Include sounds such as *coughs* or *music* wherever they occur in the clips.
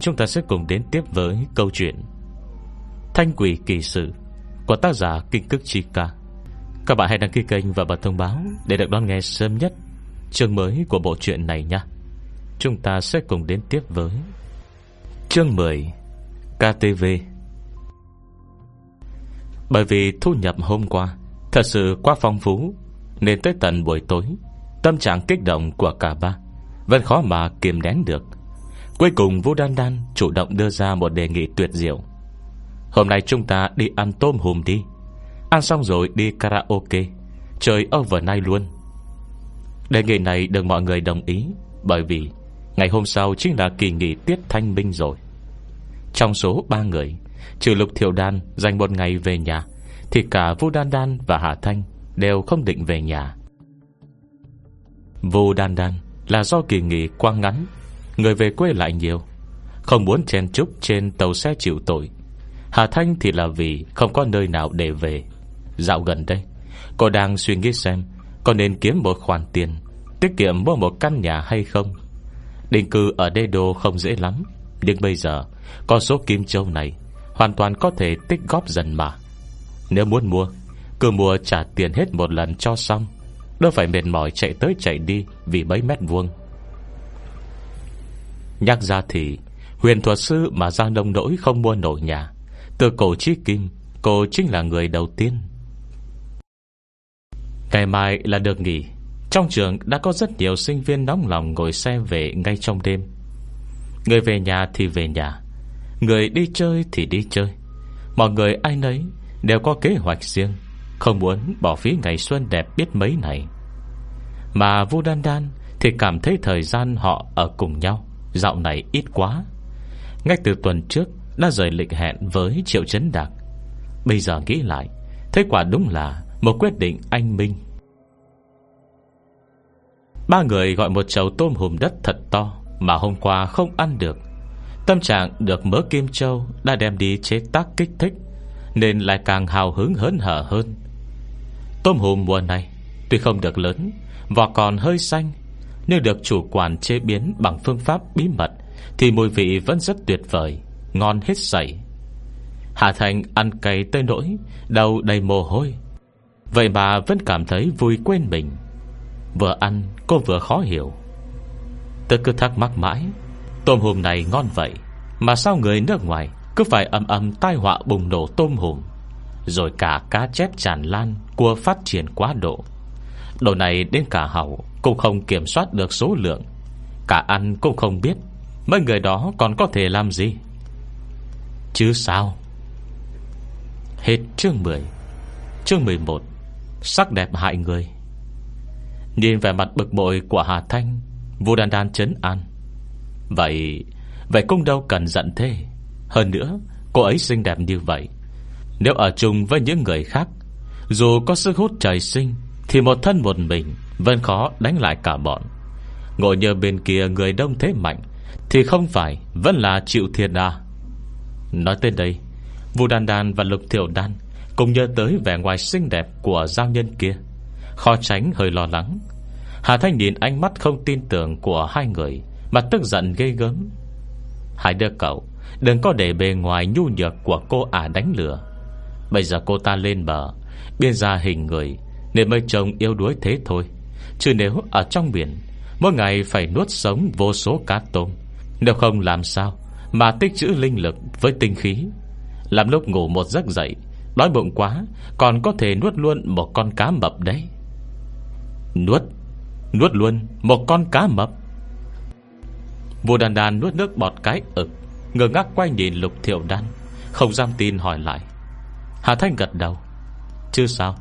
Chúng ta sẽ cùng đến tiếp với câu chuyện Thanh quỷ kỳ sự Của tác giả Kinh Cức Chi Ca. Các bạn hãy đăng ký kênh và bật thông báo Để được đón nghe sớm nhất Chương mới của bộ truyện này nha. Chúng ta sẽ cùng đến tiếp với Chương 10 KTV Bởi vì thu nhập hôm qua Thật sự quá phong phú, Nên tới tận buổi tối, Tâm trạng kích động của cả ba Vẫn khó mà kiềm nén được. Cuối cùng Vũ Đan Đan chủ động đưa ra một đề nghị tuyệt diệu. Hôm nay chúng ta đi ăn tôm hùm đi. Ăn xong rồi đi karaoke. Chơi overnight luôn. Đề nghị này được mọi người đồng ý, Bởi vì Ngày hôm sau chính là kỳ nghỉ tiết thanh minh rồi. Trong số ba người, Trừ lục Thiệu đan dành một ngày về nhà, Thì cả Vu Đan Đan và Hà Thanh Đều không định về nhà. Vu Đan Đan Là do kỳ nghỉ quá ngắn Người về quê lại nhiều. Không muốn chen chúc trên tàu xe chịu tội. Hà Thanh thì là vì Không có nơi nào để về. Dạo gần đây, Cô đang suy nghĩ xem Có nên kiếm một khoản tiền, Tiết kiệm mua một căn nhà hay không. Định cư ở đê đô không dễ lắm, Nhưng bây giờ Con số kim châu này Hoàn toàn có thể tích góp dần mà. Nếu muốn mua, Cứ mua trả tiền hết một lần cho xong. Đâu phải mệt mỏi chạy tới chạy đi Vì mấy mét vuông. Nhắc ra thì, Huyền thuật sư mà ra nông Nỗi không mua nổi nhà. Từ cổ chí kim, Cô chính là người đầu tiên. Ngày mai là được nghỉ. Trong trường đã có rất nhiều sinh viên nóng lòng Ngồi xe về ngay trong đêm. Người về nhà thì về nhà. Người đi chơi thì đi chơi. Mọi người ai nấy Đều có kế hoạch riêng, Không muốn bỏ phí ngày xuân đẹp biết mấy này. Mà Vu Đan Đan Thì cảm thấy thời gian họ ở cùng nhau. Dạo này ít quá. Ngay từ tuần trước Đã rời lịch hẹn với Triệu Trấn Đạc. Bây giờ nghĩ lại Thế quả đúng là một quyết định anh minh. Ba người gọi một chầu tôm hùm đất thật to Mà hôm qua không ăn được. Tâm trạng được mớ kim châu Đã đem đi chế tác kích thích, Nên lại càng hào hứng hớn hở hơn. Tôm hùm mùa này Tuy không được lớn, Vỏ còn hơi xanh nếu được chủ quản chế biến bằng phương pháp bí mật, Thì mùi vị vẫn rất tuyệt vời, Ngon hết sảy. Hà Thành ăn cay tới nỗi Đầu đầy mồ hôi. Vậy mà vẫn cảm thấy vui quên mình. Vừa ăn, cô vừa khó hiểu. Tôi cứ thắc mắc mãi, Tôm hùm này ngon vậy, Mà sao người nước ngoài Cứ phải âm âm tai họa bùng nổ tôm hùm? Rồi cả cá chép tràn lan, Cua phát triển quá độ. Đồ này đến cả hậu Cũng không kiểm soát được số lượng. Cả ăn cũng không biết Mấy người đó còn có thể làm gì. Chứ sao? Hết chương 10 Chương 11 Sắc đẹp hại người. Nhìn về mặt bực bội của Hà Thanh Vô đan đan chấn an. Vậy Vậy cũng đâu cần giận thế. Hơn nữa, Cô ấy xinh đẹp như vậy. Nếu ở chung với những người khác, Dù có sức hút trời sinh thì một thân một mình Vẫn khó đánh lại cả bọn. Ngồi nhờ bên kia người đông thế mạnh Thì không phải Vẫn là chịu thiệt à Nói tới đây, Vu Đan Đan và Lục Thiểu Đan Cùng nhớ tới vẻ ngoài xinh đẹp của giao nhân kia. Khó tránh hơi lo lắng, Hà Thanh nhìn ánh mắt không tin tưởng Của hai người Mà tức giận ghê gớm. Hai đứa cậu, Đừng có để bề ngoài nhu nhược của cô ả đánh lửa Bây giờ cô ta lên bờ Biên ra hình người nên mới trông yêu đuối thế thôi. Chứ nếu ở trong biển, Mỗi ngày phải nuốt sống vô số cá tôm. Nếu không làm sao Mà tích trữ linh lực với tinh khí? Làm lúc ngủ một giấc dậy, Đói bụng quá, Còn có thể nuốt luôn một con cá mập đấy. Nuốt Nuốt luôn một con cá mập. Vua đàn đàn nuốt nước bọt cái ực Ngờ ngác quay nhìn lục thiệu đan, Không dám tin hỏi lại. Hà Thanh gật đầu. Chứ sao?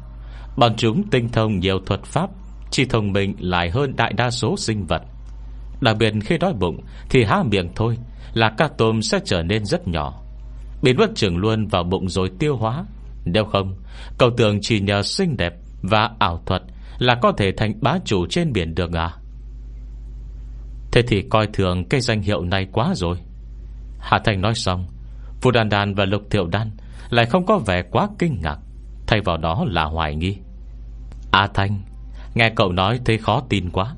Bọn chúng tinh thông nhiều thuật pháp, Chỉ thông minh lại hơn đại đa số sinh vật. Đặc biệt khi đói bụng Thì há miệng thôi Là cá tôm sẽ trở nên rất nhỏ. Biến bất trưởng luôn vào bụng rồi tiêu hóa. Nếu không cầu tường chỉ nhờ xinh đẹp Và ảo thuật Là có thể thành bá chủ trên biển được à? Thế thì coi thường cái danh hiệu này quá rồi. Hạ Thành nói xong Phù Đàn Đàn và Lục Thiệu Đan Lại không có vẻ quá kinh ngạc. Thay vào đó là hoài nghi. A Thanh, Nghe cậu nói thấy khó tin quá.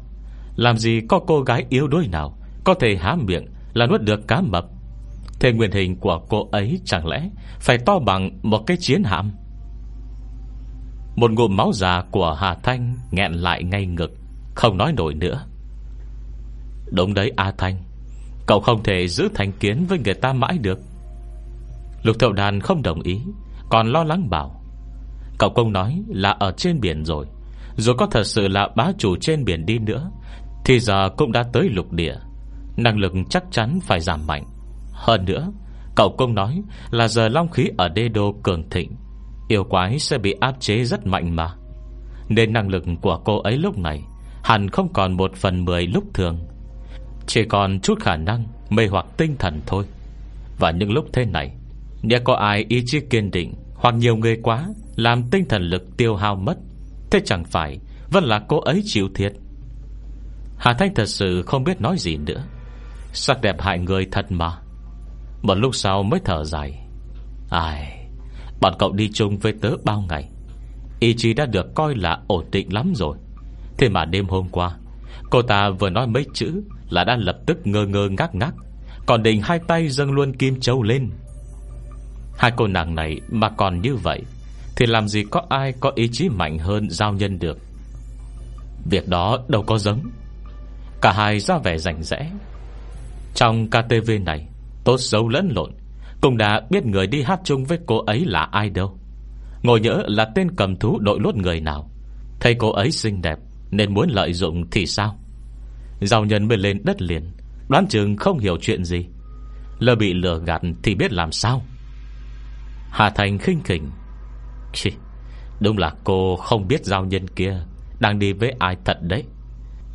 Làm gì có cô gái yếu đuối nào Có thể há miệng là nuốt được cá mập? Thế nguyên hình của cô ấy chẳng lẽ Phải to bằng một cái chiến hạm? Một ngụm máu già của Hà Thanh nghẹn lại ngay ngực, Không nói nổi nữa. Đúng đấy, A Thanh, Cậu không thể giữ thành kiến với người ta mãi được. Lục thậu đàn không đồng ý, Còn lo lắng bảo Cậu công nói là ở trên biển rồi. Dù có thật sự là bá chủ trên biển đi nữa, Thì giờ cũng đã tới lục địa. Năng lực chắc chắn phải giảm mạnh. Hơn nữa, Cậu công nói là giờ long khí ở đê đô cường thịnh, Yêu quái sẽ bị áp chế rất mạnh mà. Nên năng lực của cô ấy lúc này Hẳn không còn một phần mười lúc thường. Chỉ còn chút khả năng Mê hoặc tinh thần thôi. Và những lúc thế này Nếu có ai ý chí kiên định hoặc nhiều người quá, Làm tinh thần lực tiêu hao mất, Thế chẳng phải Vẫn là cô ấy chịu thiệt. Hà Thanh thật sự không biết nói gì nữa. Sắc đẹp hại người thật mà. Một lúc sau mới thở dài. Ai, Bọn cậu đi chung với tớ bao ngày. Ý chí đã được coi là ổn định lắm rồi. Thế mà đêm hôm qua, Cô ta vừa nói mấy chữ Là đã lập tức ngơ ngơ ngác ngác. Còn định hai tay dâng luôn kim châu lên. Hai cô nàng này Mà còn như vậy, Thì làm gì có ai có ý chí mạnh hơn Giao nhân được? Việc đó đâu có giống. Cả hai ra vẻ rảnh rẽ. Trong KTV này, Tốt xấu lẫn lộn, Cũng đã biết người đi hát chung với cô ấy là ai đâu. Ngồi nhớ là tên cầm thú đội lốt người nào. Thấy cô ấy xinh đẹp, Nên muốn lợi dụng thì sao? Giao nhân mới lên đất liền, Đoán chừng không hiểu chuyện gì. Lỡ bị lừa gạt thì biết làm sao? Hà Thành khinh khỉnh. Chì, Đúng là cô không biết giao nhân kia Đang đi với ai thật đấy.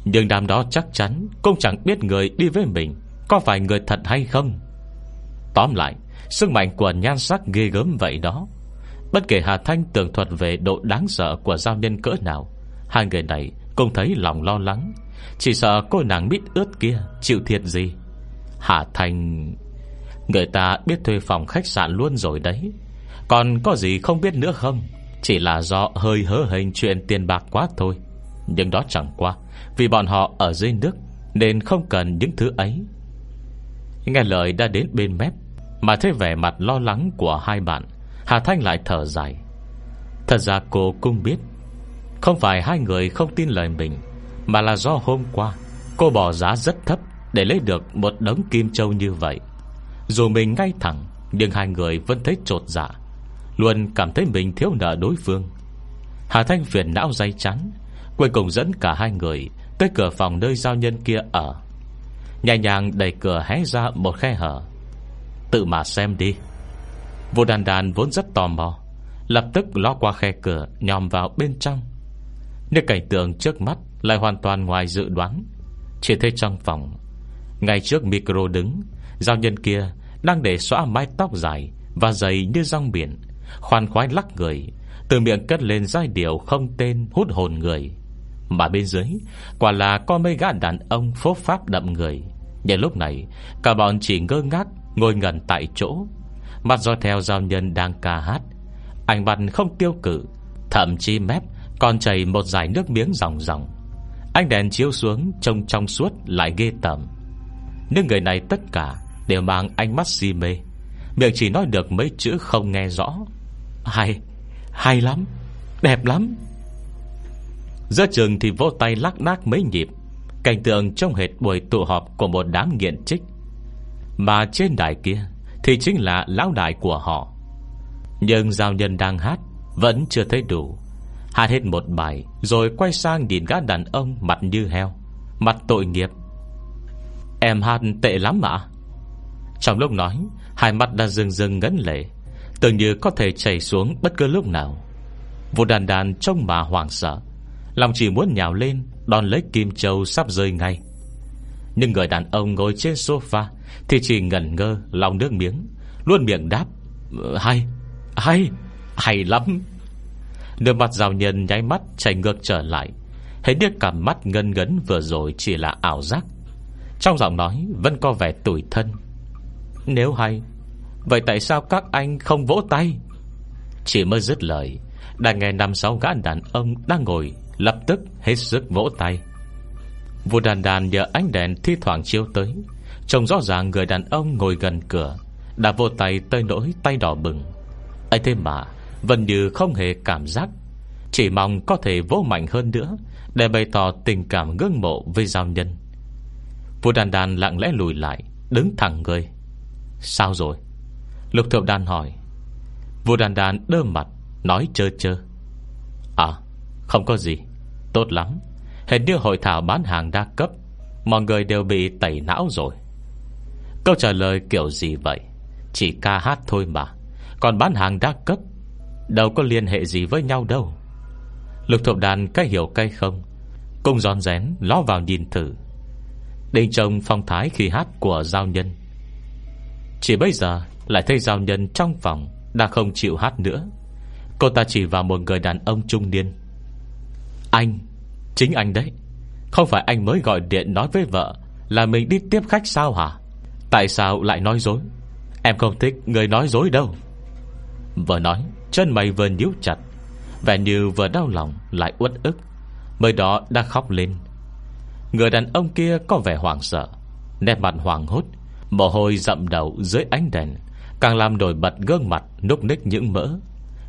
Nhưng đám đó chắc chắn Cũng chẳng biết người đi với mình Có phải người thật hay không. Tóm lại Sức mạnh của nhan sắc ghê gớm vậy đó. Bất kể Hà Thanh tường thuật về độ đáng sợ của giao nhân cỡ nào Hai người này cũng thấy lòng lo lắng. Chỉ sợ cô nàng mít ướt kia Chịu thiệt gì? Hà Thanh Người ta biết thuê phòng khách sạn luôn rồi đấy. Còn có gì không biết nữa không? Chỉ là do hơi hớ hình chuyện tiền bạc quá thôi. Nhưng đó chẳng qua, Vì bọn họ ở dưới nước, Nên không cần những thứ ấy. Nghe lời đã đến bên mép, Mà thấy vẻ mặt lo lắng của hai bạn, Hà Thanh lại thở dài. Thật ra cô cũng biết, Không phải hai người không tin lời mình, Mà là do hôm qua, Cô bỏ giá rất thấp Để lấy được một đống kim châu như vậy. Dù mình ngay thẳng, Nhưng hai người vẫn thấy trột dạ. Luôn cảm thấy mình thiếu nợ đối phương. Hà Thanh phiền não dây chắn Cuối cùng dẫn cả hai người Tới cửa phòng nơi giao nhân kia ở. Nhẹ nhàng đẩy cửa hé ra một khe hở. Tự mà xem đi. Vô đàn đàn vốn rất tò mò, Lập tức ló qua khe cửa Nhòm vào bên trong. Nhưng cảnh tượng trước mắt Lại hoàn toàn ngoài dự đoán. Chỉ thấy trong phòng, Ngay trước micro đứng, Giao nhân kia đang để xóa mái tóc dài Và dày như rong biển. Khoan khoái lắc người, Từ miệng cất lên giai điệu không tên hút hồn người. Mà bên dưới, Quả là có mấy gã đàn ông phố pháp đậm người. Nhưng lúc này, Cả bọn chỉ ngơ ngác, Ngồi ngẩn tại chỗ. Mặt do theo giao nhân đang ca hát Ảnh mặt không tiêu cự, Thậm chí mép còn chảy một dải nước miếng ròng ròng. Ánh đèn chiếu xuống Trông trong suốt lại ghê tởm. Nhưng người này tất cả Đều mang ánh mắt si mê, Miệng chỉ nói được mấy chữ không nghe rõ. Hay Hay lắm, Đẹp lắm. Giữa trường thì vỗ tay lắc đác mấy nhịp, Cảnh tượng trong hệt buổi tụ họp Của một đám nghiện trích. Mà trên đài kia thì chính là lão đại của họ. Nhưng giao nhân đang hát Vẫn chưa thấy đủ. Hát hết một bài Rồi quay sang nhìn gã đàn ông mặt như heo, Mặt tội nghiệp. Em hát tệ lắm mà Trong lúc nói, Hai mắt đã rừng rừng ngấn lệ. Tưởng như có thể chảy xuống bất cứ lúc nào. Vụ đàn đàn trông mà hoảng sợ. Lòng chỉ muốn nhào lên Đòn lấy kim châu sắp rơi ngay. Nhưng người đàn ông ngồi trên sofa thì chỉ ngẩn ngơ lòng nước miếng Luôn miệng đáp ờ, Hay, hay, hay lắm. Nước mặt rào nhân nháy mắt chảy ngược trở lại. Hình như cảm mắt ngân ngấn vừa rồi chỉ là ảo giác. Trong giọng nói vẫn có vẻ tủi thân. Nếu hay Vậy tại sao các anh không vỗ tay? Chỉ mới dứt lời, Đã nghe năm sáu gã đàn ông đang ngồi, Lập tức hết sức vỗ tay. Vụ đàn đàn nhờ ánh đèn thi thoảng chiếu tới, Trông rõ ràng người đàn ông ngồi gần cửa, Đã vô tay tơi nỗi tay đỏ bừng. Ấy thế mà, Vẫn như không hề cảm giác, Chỉ mong có thể vỗ mạnh hơn nữa, Để bày tỏ tình cảm ngưỡng mộ với giao nhân. Vua đàn đàn lặng lẽ lùi lại, Đứng thẳng người. Sao rồi? Lục thượng đàn hỏi. Vua đàn đàn đơ mặt, Nói chơ chơ. À không có gì, Tốt lắm. Hình như hội thảo bán hàng đa cấp, Mọi người đều bị tẩy não rồi. Câu trả lời kiểu gì vậy? Chỉ ca hát thôi mà. Còn bán hàng đa cấp, Đâu có liên hệ gì với nhau đâu. Lục thượng đàn cái hiểu cây không? Cùng giòn rén ló vào nhìn thử. Đình trông phong thái khi hát của giao nhân. Chỉ bây giờ lại thấy giao nhân trong phòng Đã không chịu hát nữa. Cô ta chỉ vào một người đàn ông trung niên. Anh, Chính anh đấy. Không phải anh mới gọi điện nói với vợ Là mình đi tiếp khách sao hả? Tại sao lại nói dối? Em không thích người nói dối đâu. Vừa nói, Chân mày vừa nhíu chặt, Vẻ như vừa đau lòng lại uất ức, Mới đó đã khóc lên. Người đàn ông kia có vẻ hoảng sợ, Nét mặt hoảng hốt, Mồ hôi rậm đầu dưới ánh đèn Càng làm nổi bật gương mặt Núc ních những mỡ.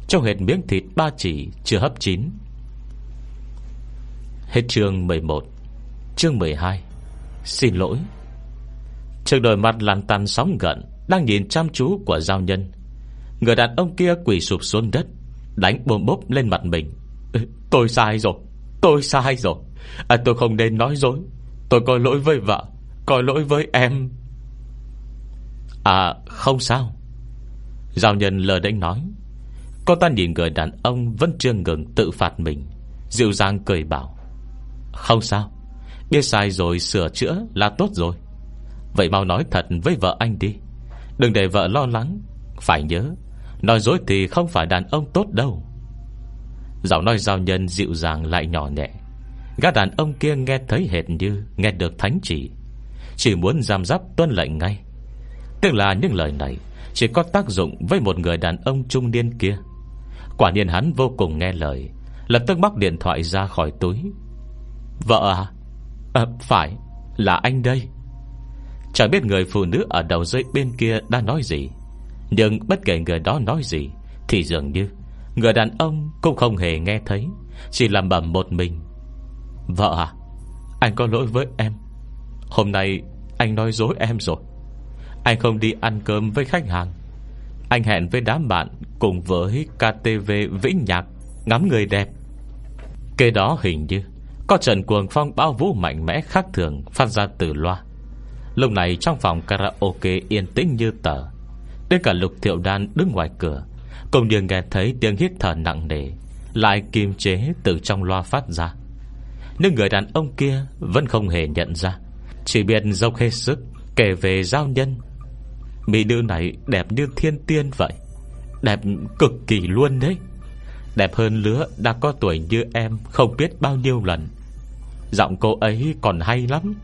Trong hệt miếng thịt ba chỉ chưa hấp chín. Hết chương 11 Chương 12 Xin lỗi. Trước đôi mặt lăn tăn sóng gần Đang nhìn chăm chú của giao nhân. Người đàn ông kia quỳ sụp xuống đất Đánh bồm bốp lên mặt mình. Tôi sai rồi Tôi sai rồi. À, Tôi không nên nói dối. Tôi có lỗi với vợ Có lỗi với em. À không sao. Giao nhân lờ đánh nói, Cô ta nhìn người đàn ông Vẫn chưa ngừng tự phạt mình. Dịu dàng cười bảo, Không sao, Biết sai rồi sửa chữa là tốt rồi. Vậy mau nói thật với vợ anh đi. Đừng để vợ lo lắng. Phải nhớ, Nói dối thì không phải đàn ông tốt đâu. Giọng nói giao nhân dịu dàng lại nhỏ nhẹ. Gã đàn ông kia nghe thấy hệt như Nghe được thánh chỉ Chỉ muốn giam giáp tuân lệnh ngay. Tức là những lời này chỉ có tác dụng với một người đàn ông trung niên kia. Quả nhiên hắn vô cùng nghe lời. Lập tức móc điện thoại ra khỏi túi. Vợ à, à Phải. Là anh đây. Chẳng biết người phụ nữ ở đầu dây bên kia đã nói gì. Nhưng bất kể người đó nói gì Thì dường như Người đàn ông cũng không hề nghe thấy. Chỉ làm bầm một mình. Vợ à? Anh có lỗi với em. Hôm nay anh nói dối em rồi. Anh không đi ăn cơm với khách hàng. Anh hẹn với đám bạn Cùng với KTV Vĩnh Nhạc, Ngắm người đẹp. Kế đó hình như, Có trận cuồng phong bao vũ mạnh mẽ khác thường Phát ra từ loa. Lúc này trong phòng karaoke yên tĩnh như tờ. Đến cả lục thiệu đan đứng ngoài cửa Cùng đường nghe thấy tiếng hít thở nặng nề, Lại kiềm chế từ trong loa phát ra. Nhưng người đàn ông kia Vẫn không hề nhận ra, Chỉ biết dốc hết sức Kể về giao nhân Mỹ nữ này đẹp như thiên tiên vậy. Đẹp cực kỳ luôn đấy. Đẹp hơn lứa Đã có tuổi như em Không biết bao nhiêu lần. Giọng cô ấy còn hay lắm.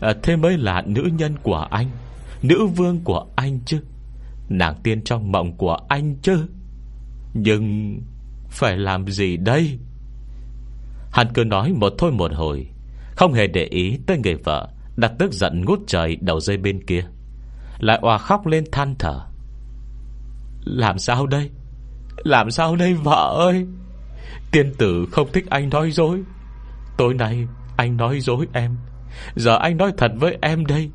À, Thế mới là nữ nhân của anh Nữ vương của anh chứ. Nàng tiên trong mộng của anh chứ. Nhưng Phải làm gì đây? Hắn cứ nói một thôi một hồi Không hề để ý tới người vợ Đặt tức giận ngút trời đầu dây bên kia. Lại hòa khóc lên than thở. Làm sao đây? Làm sao đây, vợ ơi? Tiên tử không thích anh nói dối. Tối nay anh nói dối em. Giờ anh nói thật với em đây.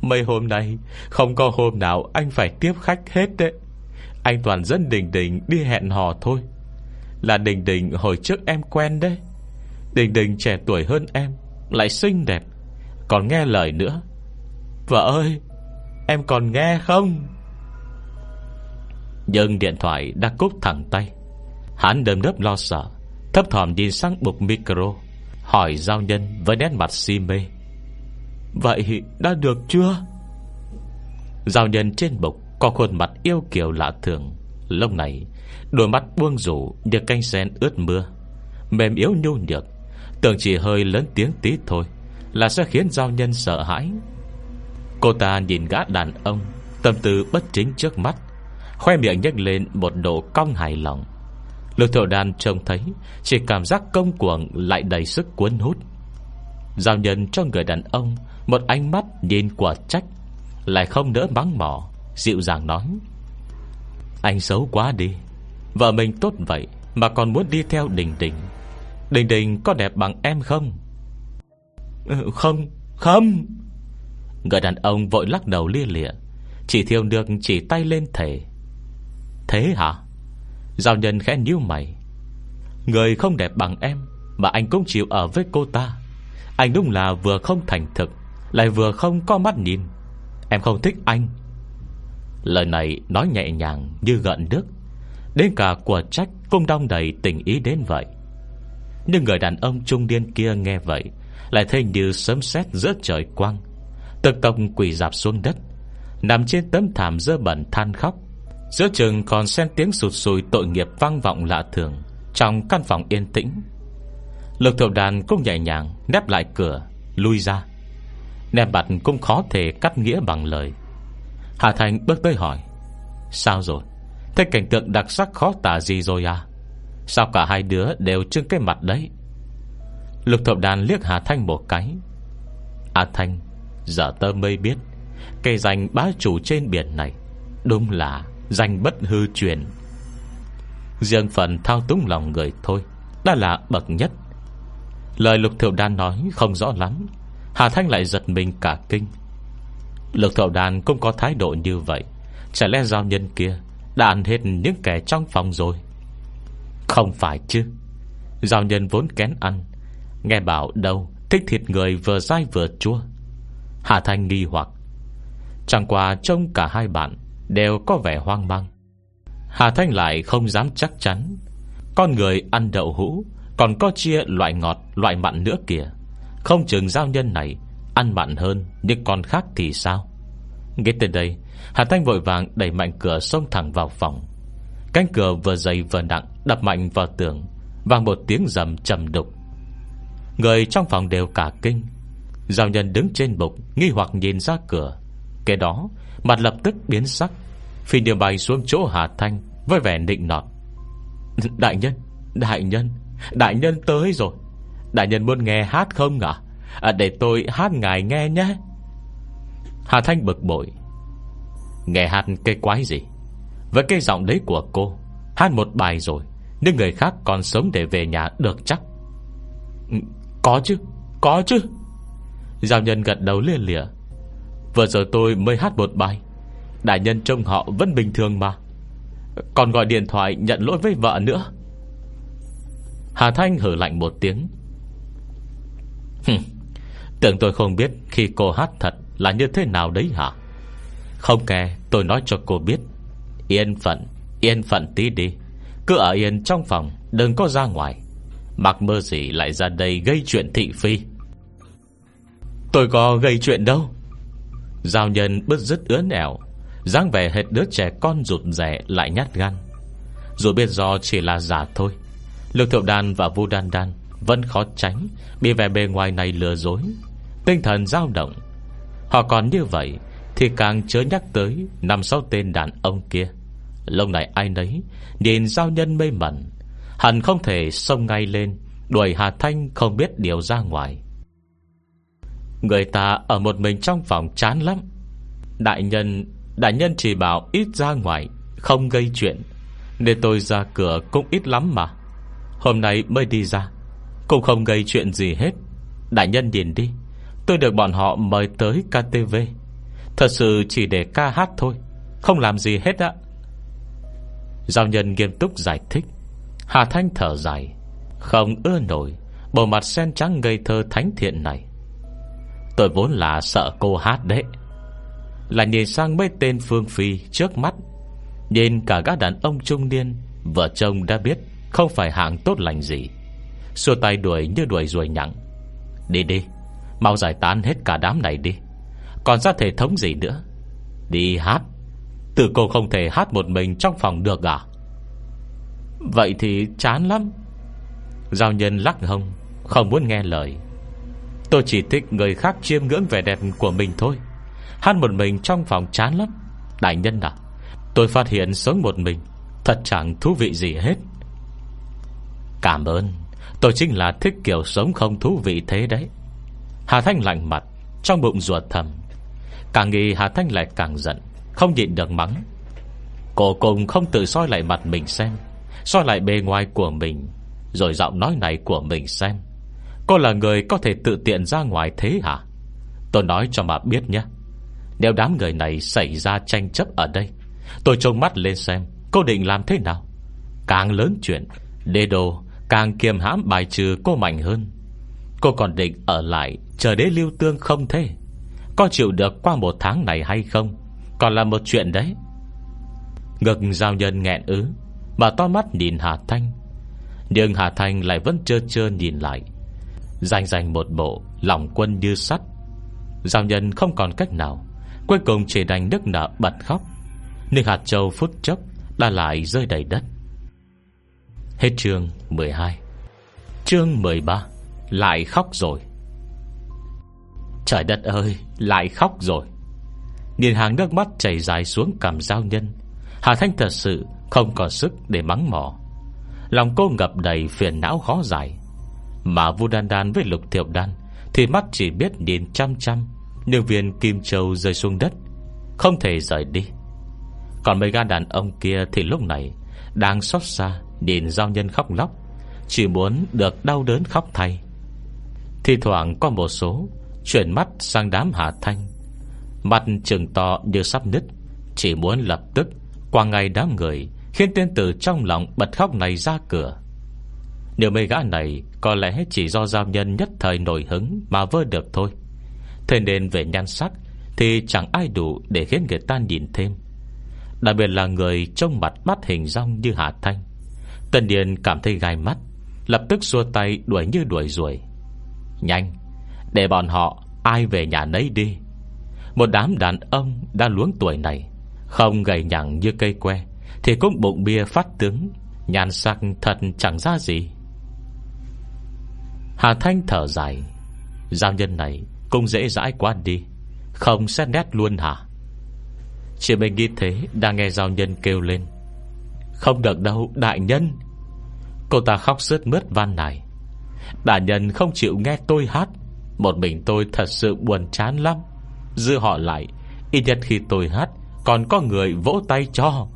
Mấy hôm nay Không có hôm nào anh phải tiếp khách hết đấy. Anh toàn dẫn Đình Đình đi hẹn hò thôi. Là Đình Đình hồi trước em quen đấy. Đình Đình trẻ tuổi hơn em, Lại xinh đẹp. Còn nghe lời nữa. Vợ ơi Em còn nghe không? Nhưng điện thoại đã cúp thẳng tay. Hắn đơm đớp lo sợ Thấp thỏm nhìn sang bục micro Hỏi giao nhân với nét mặt si mê. Vậy đã được chưa? Giao nhân trên bục Có khuôn mặt yêu kiều lạ thường. Lông này Đôi mắt buông rủ như canh sen ướt mưa. Mềm yếu nhu nhược Tưởng chỉ hơi lớn tiếng tí thôi Là sẽ khiến giao nhân sợ hãi Cô ta nhìn gã đàn ông, Tâm tư bất chính trước mắt, Khoe miệng nhếch lên một độ cong hài lòng. Lục thổ đàn trông thấy, Chỉ cảm giác công cuồng lại đầy sức cuốn hút. Giao nhân cho người đàn ông, Một ánh mắt nhìn quả trách, Lại không đỡ bắn mỏ, Dịu dàng nói, Anh xấu quá đi, Vợ mình tốt vậy Mà còn muốn đi theo Đình Đình. Đình Đình có đẹp bằng em không? Ờ, không Không. Người đàn ông vội lắc đầu lia lịa. Chỉ thiêu được chỉ tay lên thể Thế hả? Giao nhân khẽ nhíu mày. Người không đẹp bằng em, Mà anh cũng chịu ở với cô ta. Anh đúng là vừa không thành thực, Lại vừa không có mắt nhìn. Em không thích anh. Lời này nói nhẹ nhàng như gợn nước Đến cả của trách Cũng đong đầy tình ý đến vậy. Nhưng người đàn ông trung điên kia nghe vậy, Lại thấy như sớm xét giữa trời quang. Tức công quỳ dạp xuống đất, Nằm trên tấm thảm dơ bẩn than khóc. Giữa trường còn xen tiếng sụt sùi tội nghiệp vang vọng lạ thường Trong căn phòng yên tĩnh. Lực thượng đàn cũng nhẹ nhàng Nép lại cửa, Lui ra. Nẹp bặt cũng khó thể cắt nghĩa bằng lời. Hà Thành bước tới hỏi, Sao rồi? Thế cảnh tượng đặc sắc khó tả gì rồi à? Sao cả hai đứa đều trưng cái mặt đấy? Lục thập đàn liếc Hà Thanh một cái. À Thanh Giờ tơ mây biết Cây danh bá chủ trên biển này Đúng là danh bất hư truyền. Riêng phần thao túng lòng người thôi, Đã là bậc nhất. Lời lục thiệu đan nói không rõ lắm, Hà Thanh lại giật mình cả kinh. Lục thiệu đan cũng có thái độ như vậy, Chả lẽ giao nhân kia Đã ăn hết những kẻ trong phòng rồi? Không phải chứ. Giao nhân vốn kén ăn, Nghe bảo đâu Thích thịt người vừa dai vừa chua. Hà Thanh nghi hoặc. Chẳng qua trông cả hai bạn Đều có vẻ hoang mang. Hà Thanh lại không dám chắc chắn. Con người ăn đậu hũ, Còn có chia loại ngọt, Loại mặn nữa kìa. Không chừng giao nhân này Ăn mặn hơn Nhưng con khác thì sao? Nghe tới đây, Hà Thanh vội vàng đẩy mạnh cửa xông thẳng vào phòng. Cánh cửa vừa dày vừa nặng, Đập mạnh vào tường Vang một tiếng rầm trầm đục. Người trong phòng đều cả kinh. Giao nhân đứng trên bục Nghi hoặc nhìn ra cửa. Kế đó mặt lập tức biến sắc Phi điều bay xuống chỗ Hà Thanh Với vẻ định nọt. Đại nhân, đại nhân Đại nhân tới rồi. Đại nhân muốn nghe hát không ạ à? Để tôi hát ngài nghe nhé. Hà Thanh bực bội. Nghe hát cây quái gì? Với cái giọng đấy của cô Hát một bài rồi Nhưng người khác còn sống để về nhà được chắc. Ừ, có chứ Có chứ. Giao nhân gật đầu lia lịa. Vừa giờ tôi mới hát một bài. Đại nhân trông họ vẫn bình thường mà. Còn gọi điện thoại nhận lỗi với vợ nữa. Hà Thanh hử lạnh một tiếng. Tưởng tôi không biết Khi cô hát thật là như thế nào đấy hả? Không kè tôi nói cho cô biết. Yên phận Yên phận tí đi. Cứ ở yên trong phòng, Đừng có ra ngoài. Mặc mơ gì lại ra đây gây chuyện thị phi. Tôi có gây chuyện đâu. Giao nhân bứt rứt ứa nẻo, dáng vẻ hết đứa trẻ con rụt rẻ lại nhát gan. Dù biết do chỉ là giả thôi Lực thiệu đan và vu đan đan Vẫn khó tránh Bị vẻ bề ngoài này lừa dối, Tinh thần dao động. Họ còn như vậy Thì càng chớ nhắc tới Năm sáu tên đàn ông kia. Lâu này ai nấy Nhìn giao nhân mê mẩn, Hẳn không thể xông ngay lên, Đuổi Hà Thanh không biết điều ra ngoài. Người ta ở một mình trong phòng chán lắm. Đại nhân Đại nhân chỉ bảo ít ra ngoài, Không gây chuyện. Nên tôi ra cửa cũng ít lắm mà. Hôm nay mới đi ra, Cũng không gây chuyện gì hết. Đại nhân nhìn đi, Tôi được bọn họ mời tới KTV Thật sự chỉ để ca hát thôi, Không làm gì hết á Giao nhân nghiêm túc giải thích. Hà Thanh thở dài. Không ưa nổi, Bộ mặt sen trắng ngây thơ thánh thiện này. Tôi vốn là sợ cô hát đấy. Là nhìn sang mấy tên Phương Phi trước mắt, Nhìn cả các đàn ông trung niên, Vợ chồng đã biết Không phải hạng tốt lành gì. Xua tay đuổi như đuổi ruồi nhặng Đi đi, Mau giải tán hết cả đám này đi. Còn ra thể thống gì nữa? Đi hát. Tự cô không thể hát một mình trong phòng được à? Vậy thì chán lắm. Giao nhân lắc hông, Không muốn nghe lời. Tôi chỉ thích người khác chiêm ngưỡng vẻ đẹp của mình thôi. Hát một mình trong phòng chán lắm. Đại nhân à Tôi phát hiện sống một mình, Thật chẳng thú vị gì hết. Cảm ơn, Tôi chính là thích kiểu sống không thú vị thế đấy. Hà Thanh lạnh mặt, Trong bụng ruột thầm. Càng nghĩ Hà Thanh lại càng giận, Không nhịn được mắng. Cổ cùng không tự soi lại mặt mình xem, soi lại bề ngoài của mình, Rồi giọng nói này của mình xem. Cô là người có thể tự tiện ra ngoài thế hả? Tôi nói cho mà biết nhé. Nếu đám người này xảy ra tranh chấp ở đây, Tôi trông mắt lên xem Cô định làm thế nào. Càng lớn chuyện Đê đồ càng kiềm hãm bài trừ cô mạnh hơn. Cô còn định ở lại Chờ đế lưu tương không thế? Có chịu được qua một tháng này hay không? Còn là một chuyện đấy. Ngực giao nhân nghẹn ứ, Mà to mắt nhìn Hà Thanh. Nhưng Hà Thanh lại vẫn trơ trơ nhìn lại. Danh giành một bộ, Lòng quân như sắt. Giao nhân không còn cách nào. Cuối cùng chỉ đành nước nở bật khóc. Nhưng hạt châu phút chốc Đã lại rơi đầy đất. Hết chương 12 Chương 13 Lại khóc rồi. Trời đất ơi, Lại khóc rồi. Nhìn hàng nước mắt chảy dài xuống cằm giao nhân, Hà Thanh thật sự Không còn sức để mắng mỏ. Lòng cô ngập đầy phiền não khó giải. Mà Vu Đan Đan với Lục Thiệu Đan Thì mắt chỉ biết nhìn chăm chăm Nhưng viên Kim Châu rơi xuống đất. Không thể rời đi. Còn mấy gan đàn ông kia thì lúc này Đang xót xa Nhìn giao nhân khóc lóc, Chỉ muốn được đau đớn khóc thay. Thì thoảng có một số Chuyển mắt sang đám Hà Thanh, Mặt trừng to như sắp nứt, Chỉ muốn lập tức Qua ngày đám người Khiến tên tử trong lòng bật khóc này ra cửa. Nếu mấy gã này có lẽ chỉ do giao nhân nhất thời nổi hứng Mà vơ được thôi. Thế nên về nhan sắc Thì chẳng ai đủ để khiến người ta nhìn thêm. Đặc biệt là người trông mặt bắt hình rong như Hà Thanh. Tần Điền cảm thấy gai mắt, Lập tức xua tay đuổi như đuổi ruồi. Nhanh, Để bọn họ, ai về nhà nấy đi. Một đám đàn ông Đã luống tuổi này, Không gầy nhẳng như cây que, Thì cũng bụng bia phát tướng Nhàn sắc thật chẳng ra gì. Hà Thanh thở dài. Giao nhân này Cũng dễ dãi quá đi. Không xét nét luôn hả? Chị mình nghĩ thế Đang nghe giao nhân kêu lên. Không được đâu, đại nhân. Cô ta khóc sướt mướt van này Đại nhân không chịu nghe tôi hát. Một mình tôi thật sự buồn chán lắm. Dư họ lại, Ít nhất khi tôi hát, Còn có người vỗ tay cho.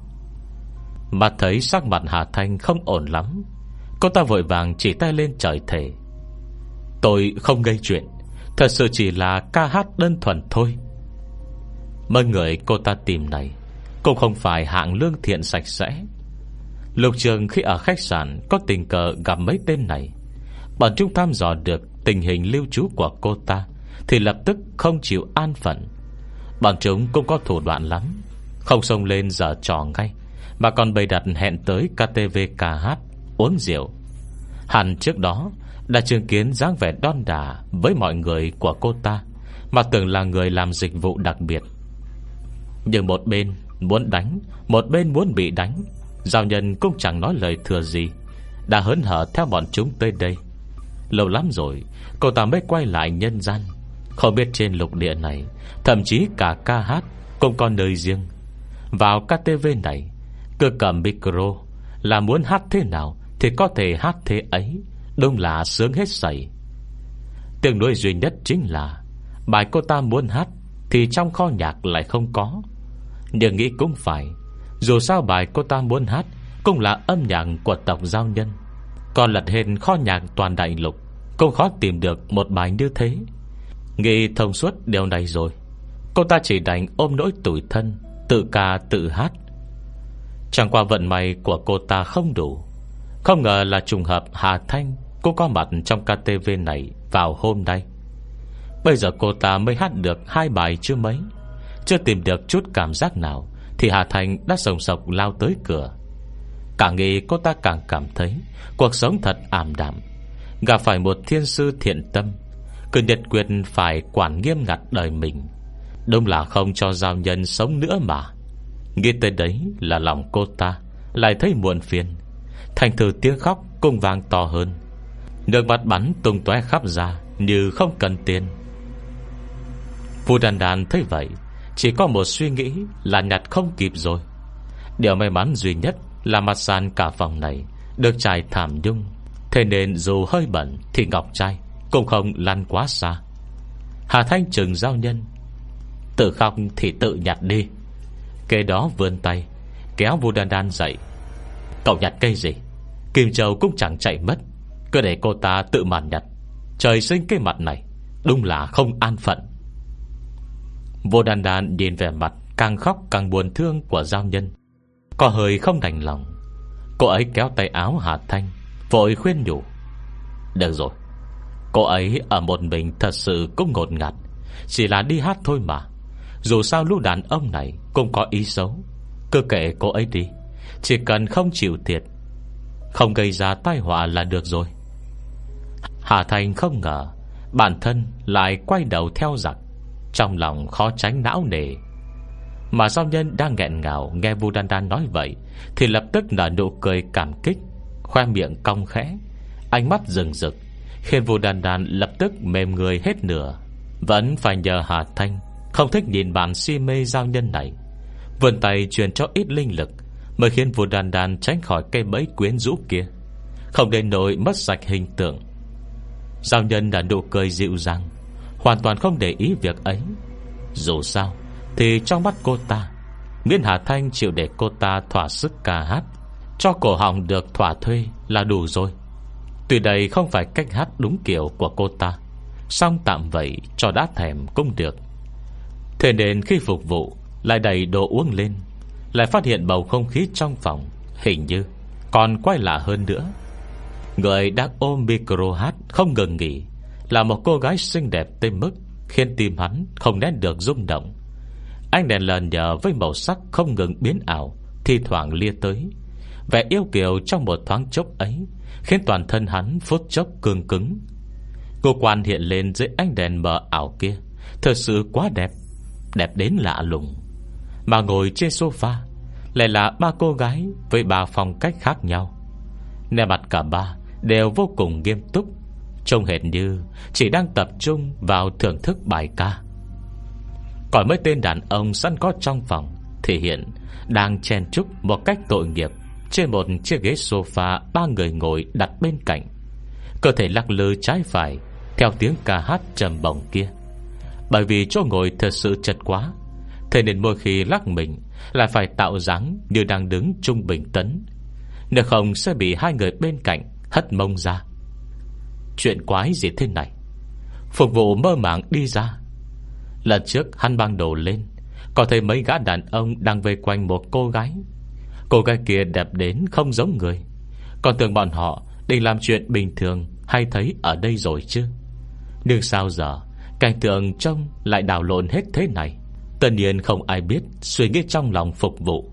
Mà thấy sắc mặt Hà Thanh không ổn lắm. Cô ta vội vàng chỉ tay lên trời thể Tôi không gây chuyện. Thật sự chỉ là ca hát đơn thuần thôi. Mấy người, cô ta tìm này, Cũng không phải hạng lương thiện sạch sẽ. Lục trường khi ở khách sạn Có tình cờ gặp mấy tên này. Bọn chúng tham dò được Tình hình lưu trú của cô ta, Thì lập tức không chịu an phận. Bọn chúng cũng có thủ đoạn lắm, Không xông lên giờ trò ngay, Mà còn bày đặt hẹn tới KTV ca hát, Uống rượu. Hẳn trước đó đã chứng kiến dáng vẻ đon đà Với mọi người của cô ta, Mà tưởng là người làm dịch vụ đặc biệt. Nhưng một bên muốn đánh, Một bên muốn bị đánh, Giao nhân cũng chẳng nói lời thừa gì, Đã hớn hở theo bọn chúng tới đây. Lâu lắm rồi, Cô ta mới quay lại nhân gian. Không biết trên lục địa này, Thậm chí cả ca hát Cũng có nơi riêng. Vào KTV này Cơ cầm micro, Là muốn hát thế nào Thì có thể hát thế ấy. Đúng là sướng hết sảy. Tương đối duy nhất chính là, Bài cô ta muốn hát Thì trong kho nhạc lại không có. Nhưng nghĩ cũng phải, Dù sao bài cô ta muốn hát Cũng là âm nhạc của tộc giao nhân. Còn lật hên kho nhạc toàn đại lục Cũng khó tìm được một bài như thế. Nghĩ thông suốt điều này rồi, Cô ta chỉ đành ôm nỗi tủi thân, Tự ca tự hát. Chẳng qua vận may của cô ta không đủ. Không ngờ là trùng hợp Hà Thanh Cô có mặt trong KTV này Vào hôm nay. Bây giờ cô ta mới hát được hai bài chưa mấy. Chưa tìm được chút cảm giác nào Thì Hà Thành đã sồng sọc lao tới cửa. Càng nghĩ cô ta càng cảm thấy Cuộc sống thật ảm đạm. Gặp phải một thiên sư thiện tâm, Cứ nhật quyền phải quản nghiêm ngặt đời mình. Đúng là không cho giao nhân sống nữa mà. Nghĩ tới đấy là lòng cô ta Lại thấy muộn phiền. Thành thử tiếng khóc cũng vang to hơn. Nước mắt bắn tung tóe khắp ra Như không cần tiền. Phu đàn đàn thấy vậy, Chỉ có một suy nghĩ là nhặt không kịp rồi. Điều may mắn duy nhất Là mặt sàn cả phòng này Được trải thảm nhung, Thế nên dù hơi bẩn Thì ngọc trai cũng không lăn quá xa. Hà Thanh trừng giao nhân, Tự khóc thì tự nhặt đi. Kế đó vươn tay, Kéo Vu Đan Đan dậy. Cậu nhặt cây gì? Kim Châu cũng chẳng chạy mất. Cứ để cô ta tự màn nhặt. Trời sinh cái mặt này, Đúng là không an phận. Vô đàn đàn nhìn vẻ mặt Càng khóc càng buồn thương của giao nhân. Có hơi không đành lòng. Cô ấy kéo tay áo Hà Thanh, Vội khuyên nhủ. Được rồi, Cô ấy ở một mình thật sự cũng ngột ngạt. Chỉ là đi hát thôi mà. Dù sao lũ đàn ông này Cũng có ý xấu. Cứ kệ cô ấy đi, Chỉ cần không chịu thiệt, Không gây ra tai họa là được rồi. Hà Thành không ngờ, Bản thân lại quay đầu theo giặc, Trong lòng khó tránh não nề. Mà giao nhân đang nghẹn ngào Nghe Vu Đan Đan nói vậy, Thì lập tức nở nụ cười cảm kích, Khoe miệng cong khẽ. Ánh mắt rừng rực, Khiến Vu Đan Đan lập tức mềm người hết nửa. Vẫn phải nhờ Hà Thanh Không thích nhìn bản si mê giao nhân này. Vươn tay truyền cho ít linh lực, Mới khiến Vu Đan Đan tránh khỏi cây bẫy quyến rũ kia. Không đến nỗi mất sạch hình tượng Giao nhân đã nụ cười dịu dàng, Hoàn toàn không để ý việc ấy. Dù sao, Thì trong mắt cô ta Nguyễn Hà Thanh chịu để cô ta thỏa sức ca hát, Cho cổ họng được thỏa thuê là đủ rồi. Tuy đây không phải cách hát đúng kiểu của cô ta Xong tạm vậy cho đã thèm cũng được. Thế nên khi phục vụ, Lại đầy đồ uống lên, Lại phát hiện bầu không khí trong phòng Hình như còn quay lạ hơn nữa. Người đang ôm micro hát Không ngừng nghỉ, Là một cô gái xinh đẹp tên mức Khiến tim hắn không nén được rung động. Anh đèn lần nhờ với màu sắc Không ngừng biến ảo, Thi thoảng lia tới. Vẻ yêu kiều trong một thoáng chốc ấy Khiến toàn thân hắn phút chốc cương cứng. Cô quan hiện lên dưới ánh đèn mờ ảo kia, Thật sự quá đẹp Đẹp đến lạ lùng. Mà ngồi trên sofa Lại là ba cô gái Với ba phong cách khác nhau. Nè mặt cả ba Đều vô cùng nghiêm túc. Trông hệt như chỉ đang tập trung Vào thưởng thức bài ca. Còn mấy tên đàn ông sẵn có trong phòng Thể hiện Đang chen chúc một cách tội nghiệp Trên một chiếc ghế sofa Ba người ngồi đặt bên cạnh. Cơ thể lắc lư trái phải Theo tiếng ca hát trầm bổng kia. Bởi vì chỗ ngồi thật sự chật quá, Thế nên mỗi khi lắc mình Lại phải tạo dáng như đang đứng trung bình tấn. Nếu không sẽ bị hai người bên cạnh Hất mông ra. Chuyện quái gì thế này? Phục vụ mơ màng đi ra. Lần trước hắn băng đồ lên, Có thấy mấy gã đàn ông Đang vây quanh một cô gái. Cô gái kia đẹp đến không giống người. Còn tưởng bọn họ Định làm chuyện bình thường Hay thấy ở đây rồi chứ? Nhưng sao giờ, Cảnh tượng trông lại đảo lộn hết thế này? Tất nhiên không ai biết Suy nghĩ trong lòng phục vụ.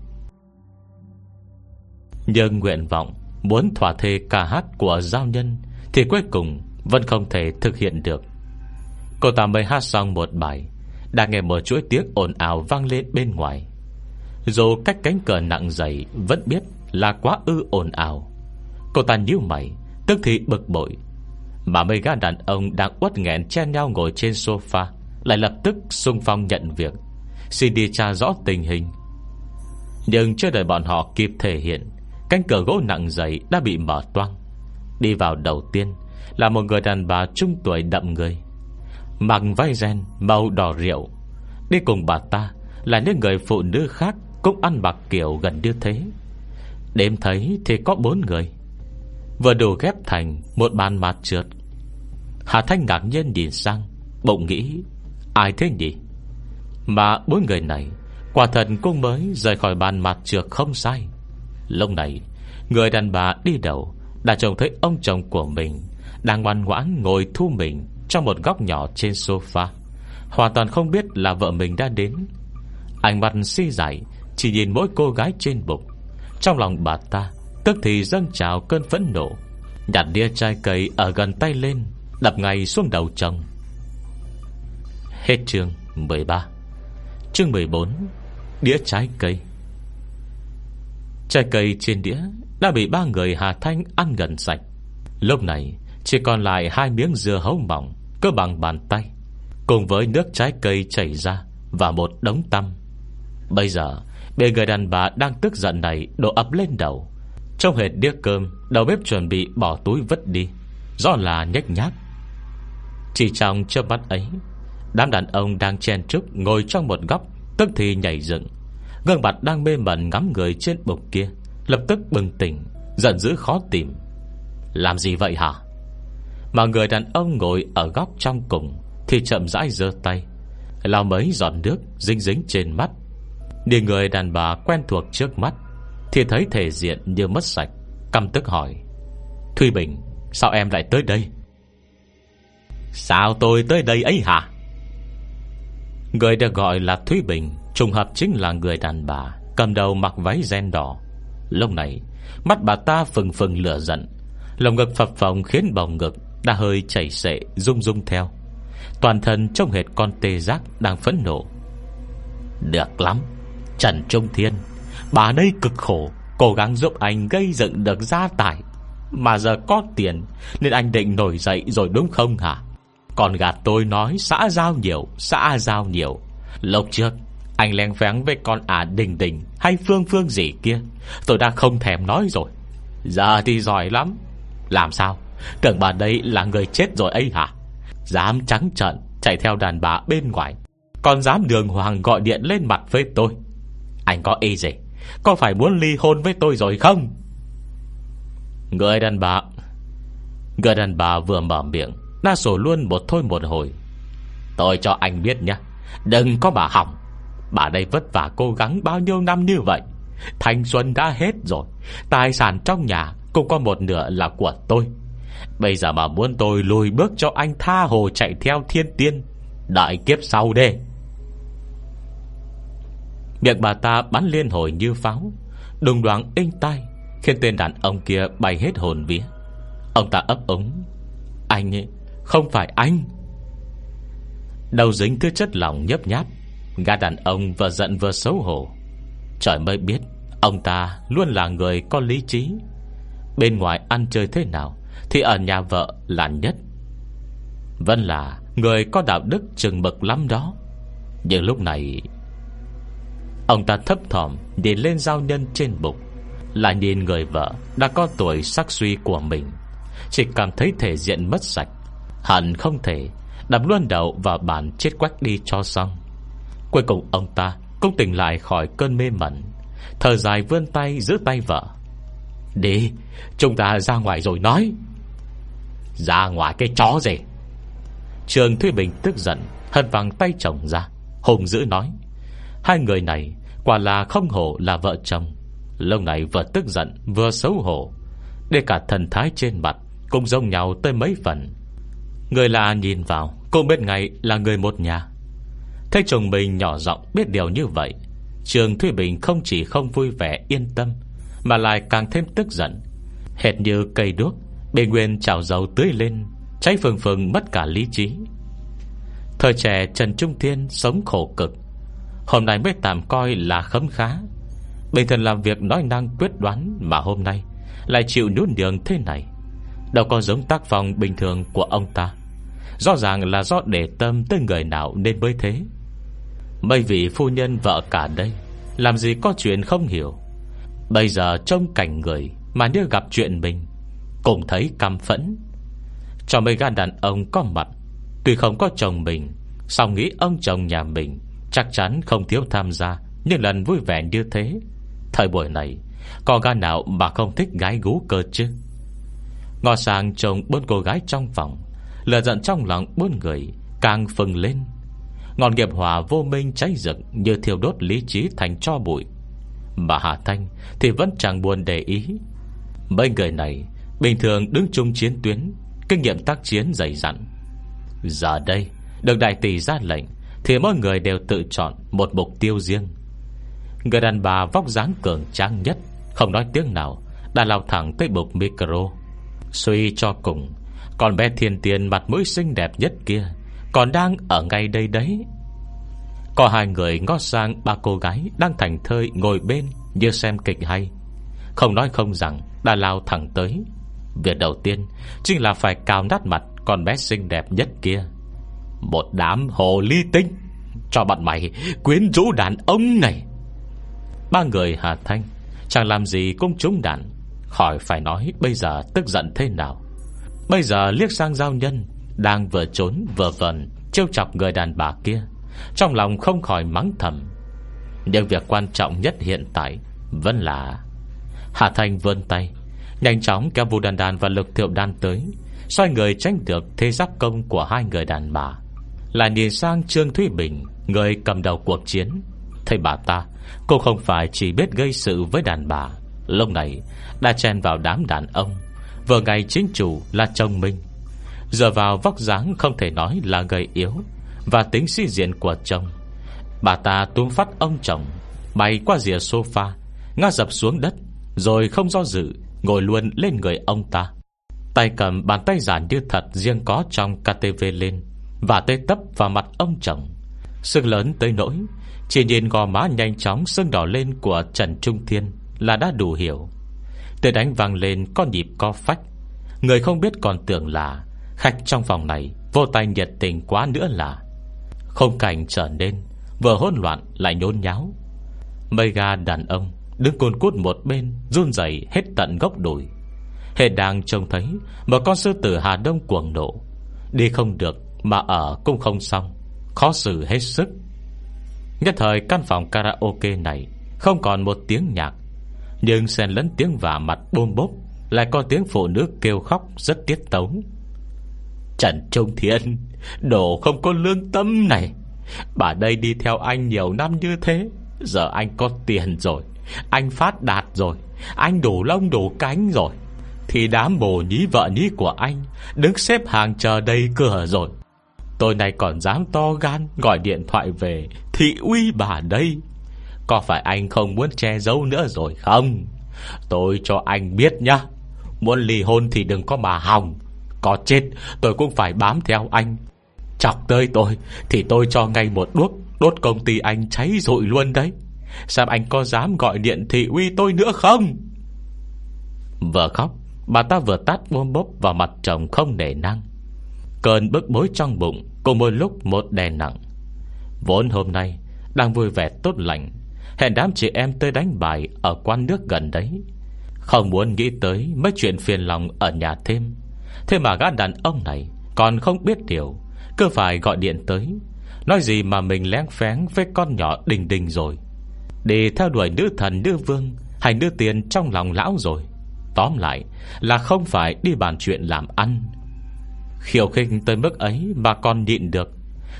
Nhưng nguyện vọng Muốn thỏa thê ca hát của giao nhân Thì cuối cùng Vẫn không thể thực hiện được. Cô ta mới hát xong một bài, Đã nghe một chuỗi tiếng ồn ào vang lên bên ngoài. Dù cách cánh cửa nặng dày Vẫn biết là quá ư ồn ào, Cô ta nhíu mày, Tức thì bực bội. Mà mấy gã đàn ông đang uất nghẹn chen nhau ngồi trên sofa Lại lập tức xung phong nhận việc, Xin đi tra rõ tình hình. Nhưng chưa đợi bọn họ kịp thể hiện Cánh cửa gỗ nặng dày đã bị mở toang. Đi vào đầu tiên Là một người đàn bà trung tuổi đậm người. Mặc vai ren Màu đỏ rượu. Đi cùng bà ta là những người phụ nữ khác Cũng ăn mặc kiểu gần như thế. Đêm thấy thì có bốn người. Vừa đủ ghép thành Một bàn mặt trượt. Hà Thanh ngạc nhiên nhìn sang, Bỗng nghĩ, Ai thế nhỉ? Mà bốn người này, Quả thật cũng mới rời khỏi bàn mặt trượt không sai. Lúc này, Người đàn bà đi đầu Đã trông thấy ông chồng của mình Đang ngoan ngoãn ngồi thu mình Trong một góc nhỏ trên sofa. Hoàn toàn không biết là vợ mình đã đến. Ánh mặt si dại, Chỉ nhìn mỗi cô gái trên bục. Trong lòng bà ta, Tức thì dâng trào cơn phẫn nộ. Nhặt đĩa chai cây ở gần tay lên, Đập ngay xuống đầu chồng. Hết chương 13 Chương 14 Đĩa trái cây Trái cây trên đĩa Đã bị ba người Hà Thanh ăn gần sạch. Lúc này, Chỉ còn lại hai miếng dưa hấu mỏng Cơ bằng bàn tay, Cùng với nước trái cây chảy ra Và một đống tăm. Bây giờ bị người đàn bà đang tức giận này Đổ ập lên đầu. Trong hệt đĩa cơm, Đầu bếp chuẩn bị bỏ túi vứt đi. Do là nhách nhác. Chỉ trong chớp mắt ấy, Đám đàn ông đang chen trúc Ngồi trong một góc, Tức thì nhảy dựng. Gương mặt đang mê mẩn ngắm người trên bục kia, Lập tức bừng tỉnh, Giận dữ khó tìm. Làm gì vậy hả? Mà người đàn ông ngồi ở góc trong cùng Thì chậm rãi giơ tay, Lao mấy giọt nước dính dính trên mắt. Đi người đàn bà quen thuộc trước mắt Thì thấy thể diện như mất sạch, Căm tức hỏi, Thùy Bình, Sao em lại tới đây? Sao tôi tới đây ấy hả? Người được gọi là Thúy Bình Trùng hợp chính là người đàn bà, Cầm đầu mặc váy ren đỏ. Lúc này, Mắt bà ta phừng phừng lửa giận. Lồng ngực phập phồng khiến bầu ngực Đã hơi chảy xệ, rung rung theo. Toàn thân trông hệt con tê giác Đang phẫn nộ. Được lắm, Trần Trung Thiên, Bà đây cực khổ, Cố gắng giúp anh gây dựng được gia tài. Mà giờ có tiền, Nên anh định nổi dậy rồi đúng không hả? Còn gạt tôi nói xã giao nhiều, Xã giao nhiều. Lộc trước anh len vén với con ả đình đình Hay phương phương gì kia. Tôi đã không thèm nói rồi. Giờ thì giỏi lắm. Làm sao? Tưởng bà đây là người chết rồi ấy hả? Dám trắng trận Chạy theo đàn bà bên ngoài. Còn dám đường hoàng gọi điện lên mặt với tôi. Anh có ý gì? Có phải muốn ly hôn với tôi rồi không? Người đàn bà, Người đàn bà vừa mở miệng Đã sổ luôn một thôi một hồi. Tôi cho anh biết nhé, Đừng có bà hỏng. Bà đây vất vả cố gắng bao nhiêu năm như vậy? Thanh xuân đã hết rồi, Tài sản trong nhà Cũng có một nửa là của tôi. Bây giờ mà muốn tôi lùi bước cho anh tha hồ chạy theo thiên tiên, Đợi kiếp sau đê. Miệng bà ta bắn liên hồi như pháo, Đùng đoán inh tai, Khiến tên đàn ông kia bay hết hồn vía. Ông ta ấp ống Anh ấy, Không phải anh. Đầu dính thứ chất lòng nhấp nháp. Gã đàn ông vừa giận vừa xấu hổ. Trời mới biết, Ông ta luôn là người có lý trí. Bên ngoài ăn chơi thế nào Thì ở nhà vợ là nhất. Vẫn là Người có đạo đức chừng mực lắm đó. Nhưng lúc này, Ông ta thấp thỏm Nhìn lên giao nhân trên bụng Là nhìn người vợ Đã có tuổi sắc suy của mình. Chỉ cảm thấy thể diện mất sạch, Hẳn không thể Đập luôn đầu vào bàn chết quách đi cho xong. Cuối cùng ông ta Cũng tỉnh lại khỏi cơn mê mẩn, Thở dài vươn tay giữ tay vợ. Đi, Chúng ta ra ngoài rồi nói. Ra ngoài cái chó gì? Trường Thuy Bình tức giận, Hất vàng tay chồng ra, Hùng dữ nói. Hai người này quả là không hổ là vợ chồng. Lâu này vừa tức giận, Vừa xấu hổ, Để cả thần thái trên mặt Cũng giống nhau tới mấy phần. Người lạ nhìn vào cô biết ngay là người một nhà. Thấy chồng mình nhỏ giọng biết điều như vậy, Trường Thúy Bình không chỉ không vui vẻ, yên tâm, Mà lại càng thêm tức giận. Hệt như cây đuốc, Bề nguyên trào dầu tưới lên, Cháy phừng phừng mất cả lý trí. Thời trẻ Trần Trung Thiên Sống khổ cực, Hôm nay mới tạm coi là khấm khá. Bình thường làm việc nói năng quyết đoán Mà hôm nay Lại chịu nhún đường thế này, Đâu có giống tác phong bình thường của ông ta. Rõ ràng là do để tâm tới người nào nên mới thế. Mấy vị phu nhân vợ cả đây, Làm gì có chuyện không hiểu? Bây giờ trông cảnh người Mà như gặp chuyện mình Cũng thấy căm phẫn. Cho mấy gã đàn ông có mặt, Tuy không có chồng mình Sao nghĩ ông chồng nhà mình Chắc chắn không thiếu tham gia Những lần vui vẻ như thế. Thời buổi này, Có gã nào mà không thích gái gú cơ chứ? Ngò sang chồng bốn cô gái trong phòng Lừa giận trong lòng bốn người Càng phừng lên. Ngọn nghiệp hỏa vô minh cháy rực Như thiêu đốt lý trí thành cho bụi. Mà Hà Thanh Thì vẫn chẳng buồn để ý. Mấy người này Bình thường đứng chung chiến tuyến, Kinh nghiệm tác chiến dày dặn. Giờ đây, Được đại tỷ ra lệnh Thì mỗi người đều tự chọn một mục tiêu riêng. Người đàn bà vóc dáng cường tráng nhất, Không nói tiếng nào, Đã lao thẳng tới bục micro. Suy cho cùng, Còn bé thiên tiền mặt mũi xinh đẹp nhất kia còn đang ở ngay đây đấy. Có hai người ngó sang ba cô gái Đang thành thơi ngồi bên Như xem kịch hay. Không nói không rằng đã lao thẳng tới. Việc đầu tiên Chính là phải cào nát mặt Con bé xinh đẹp nhất kia. Một đám hồ ly tinh, Cho bạn mày quyến rũ đàn ông này. Ba người Hà Thanh, Chẳng làm gì cũng trúng đàn Khỏi phải nói bây giờ tức giận thế nào. Bây giờ liếc sang giao nhân đang vừa trốn vừa vần Trêu chọc người đàn bà kia. Trong lòng không khỏi mắng thầm. Nhưng việc quan trọng nhất hiện tại Vẫn là Hà Thanh vươn tay, Nhanh chóng kéo Vũ đàn đàn và Lực Thiệu Đan tới, Xoay người tránh được thế giáp công của hai người đàn bà. Lại nhìn sang Trương Thúy Bình, Người cầm đầu cuộc chiến. Thấy bà ta, Cô không phải chỉ biết gây sự với đàn bà. Lúc này, đã chen vào đám đàn ông, Vừa ngày chính chủ là chồng mình dựa vào vóc dáng không thể nói là gầy yếu, Và tính suy diện của chồng. Bà ta túm phát ông chồng, Bay qua rìa sofa, Ngã dập xuống đất, Rồi không do dự, Ngồi luôn lên người ông ta. Tay cầm bàn tay giản như thật Riêng có trong KTV lên, Và tê tấp vào mặt ông chồng. Sức lớn tới nỗi, Chỉ nhìn gò má nhanh chóng sưng đỏ lên Của Trần Trung Thiên Là đã đủ hiểu. Tê đánh vang lên có nhịp co phách, Người không biết còn tưởng là Khách trong phòng này Vô tay nhiệt tình quá nữa là. Không cảnh trở nên Vừa hỗn loạn lại nhốn nháo. Mây ga đàn ông Đứng côn cút một bên, Run rẩy hết tận gốc đùi. Hệ đang trông thấy Một con sư tử Hà Đông cuồng nộ. Đi không được mà ở cũng không xong, Khó xử hết sức. Nhất thời căn phòng karaoke này Không còn một tiếng nhạc, Nhưng xen lẫn tiếng vả mặt bôm bốp, Lại có tiếng phụ nữ kêu khóc Rất tiết tấu. Trần Trung Thiên. Đồ không có lương tâm này. Bà đây đi theo anh nhiều năm như thế. Giờ anh có tiền rồi. Anh phát đạt rồi. Anh đủ lông, đủ cánh rồi. Thì đám bồ nhí, vợ nhí của anh Đứng xếp hàng chờ đây cửa rồi. Tôi này còn dám to gan Gọi điện thoại về Thị uy bà đây. Có phải anh không muốn che giấu nữa rồi không? Tôi cho anh biết nhá. Muốn ly hôn thì đừng có mà hòng. Có chết, tôi cũng phải bám theo anh. Chọc tới tôi, Thì tôi cho ngay một đuốc, Đốt công ty anh cháy rụi luôn đấy. Sao anh có dám gọi điện thị uy tôi nữa không? Vừa khóc, Bà ta vừa tát bôm bốp vào mặt chồng không nể năng Cơn bức bối trong bụng, Cùng một lúc một đè nặng. Vốn hôm nay, Đang vui vẻ tốt lành, Hẹn đám chị em tới đánh bài Ở quan nước gần đấy. Không muốn nghĩ tới mấy chuyện phiền lòng Ở nhà thêm. Thế mà gã đàn ông này Còn không biết điều, cứ phải gọi điện tới. Nói gì mà mình lén phén với con nhỏ đình đình rồi. Để theo đuổi nữ thần, nữ vương, Hay nữ tiền trong lòng lão rồi. Tóm lại là không phải đi bàn chuyện làm ăn. Khiêu khinh tới mức ấy mà còn nhịn được.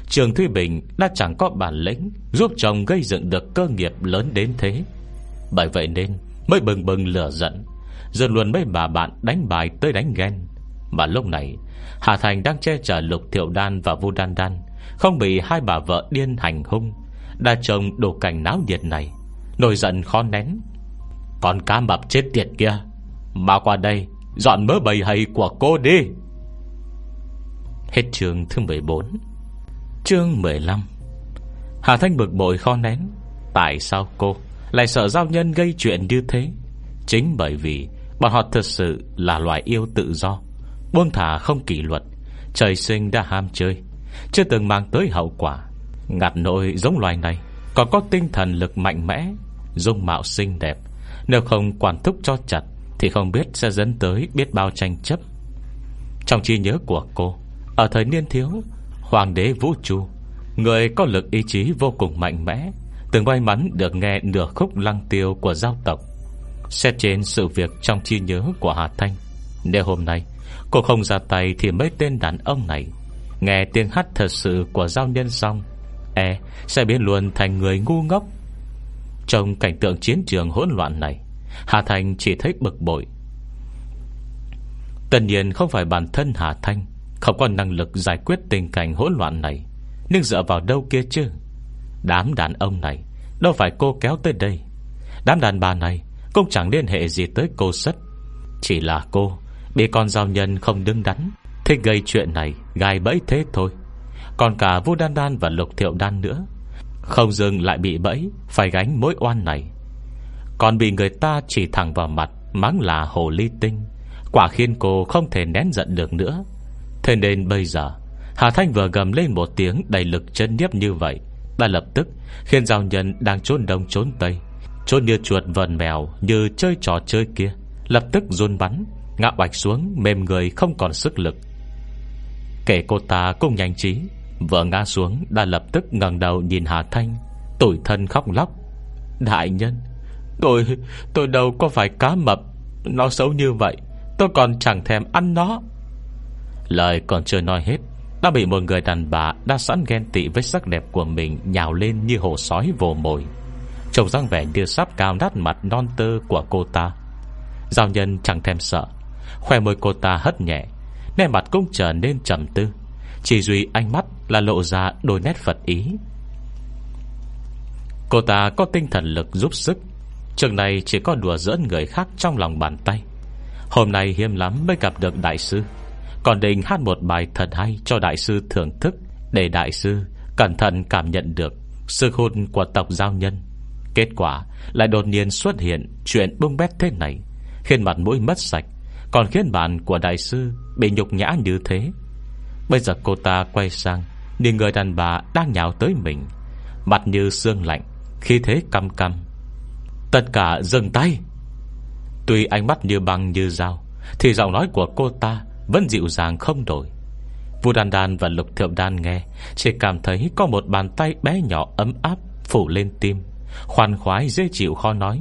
Trường Thuy Bình đã chẳng có bản lĩnh Giúp chồng gây dựng được cơ nghiệp lớn đến thế. Bởi vậy nên Mới bừng bừng lửa giận Dần luôn mấy bà bạn đánh bài tới đánh ghen. Mà lúc này, Hà Thành đang che chở Lục Thiệu Đan và Vu Đan Đan, Không bị hai bà vợ điên hành hung, Đã trông đồ cảnh náo nhiệt này, Nổi giận khó nén. Con cá mập chết tiệt kia Mà qua đây, Dọn mớ bầy hay của cô đi. Hết chương thứ 14 Chương 15 Hà Thanh bực bội khó nén. Tại sao cô Lại sợ giao nhân gây chuyện như thế? Chính bởi vì Bọn họ thật sự là loài yêu tự do. Buông thả không kỷ luật. Trời sinh đã ham chơi. Chưa từng mang tới hậu quả. Ngặt nội giống loài này, Còn có tinh thần lực mạnh mẽ, Dung mạo xinh đẹp. Nếu không quản thúc cho chặt, Thì không biết sẽ dẫn tới biết bao tranh chấp. Trong trí nhớ của cô, Ở thời niên thiếu, Hoàng đế Vũ Chu Người có lực ý chí vô cùng mạnh mẽ, Từng may mắn được nghe nửa khúc lăng tiêu của giao tộc. Xét trên sự việc trong trí nhớ của Hà Thanh Nếu hôm nay Cô không ra tay thì mấy tên đàn ông này Nghe tiếng hát thật sự của giao nhân xong E sẽ biến luôn thành người ngu ngốc. Trong cảnh tượng chiến trường hỗn loạn này, Hà Thành chỉ thấy bực bội. Tất nhiên không phải bản thân Hà Thanh Không có năng lực giải quyết tình cảnh hỗn loạn này, Nhưng dựa vào đâu kia chứ? Đám đàn ông này, Đâu phải cô kéo tới đây. Đám đàn bà này Cũng chẳng liên hệ gì tới cô sất. Chỉ là cô Bị con giao nhân không đứng đắn Thích gây chuyện này gai bẫy thế thôi. Còn cả vô đan đan và lục thiệu đan nữa, Không dừng lại bị bẫy, Phải gánh mối oan này. Còn bị người ta chỉ thẳng vào mặt, Mắng là hồ ly tinh, Quả khiến cô không thể nén giận được nữa. Thế nên bây giờ, Hà Thanh vừa gầm lên một tiếng đầy lực chân nhiếp như vậy Đã lập tức Khiến giao nhân đang trốn đông trốn tây Trốn như chuột vần mèo, Như chơi trò chơi kia, Lập tức run bắn. Ngã bạch xuống, mềm người, không còn sức lực. Kể cô ta cũng nhanh trí, vợ ngã xuống đã lập tức ngẩng đầu nhìn Hà Thanh, Tủi thân khóc lóc. Đại nhân, Tôi tôi đâu có phải cá mập, Nó xấu như vậy, Tôi còn chẳng thèm ăn nó. Lời còn chưa nói hết, Đã bị một người đàn bà Đã sẵn ghen tị với sắc đẹp của mình Nhào lên như hồ sói vồ mồi. Trông răng vẻ như sắp cao nát mặt non tơ của cô ta. Giao nhân chẳng thèm sợ Khoe môi cô ta hất nhẹ, Nét mặt cũng trở nên trầm tư. Chỉ duy ánh mắt là lộ ra đôi nét Phật ý. Cô ta có tinh thần lực giúp sức. Trường này chỉ có đùa giỡn người khác trong lòng bàn tay. Hôm nay hiếm lắm mới gặp được đại sư. Còn định hát một bài thật hay cho đại sư thưởng thức, Để đại sư cẩn thận cảm nhận được Sự hôn của tộc giao nhân. Kết quả lại đột nhiên xuất hiện Chuyện bung bét thế này, Khiến mặt mũi mất sạch. Còn khiến bạn của đại sư Bị nhục nhã như thế. Bây giờ cô ta quay sang, Nhìn người đàn bà đang nhào tới mình. Mặt như xương lạnh Khi thế căm căm. Tất cả dừng tay. Tuy ánh mắt như băng như dao, Thì giọng nói của cô ta Vẫn dịu dàng không đổi. Vua Đan Đan và Lục Thượng Đan nghe, Chỉ cảm thấy có một bàn tay bé nhỏ ấm áp Phủ lên tim, Khoan khoái dễ chịu khó nói.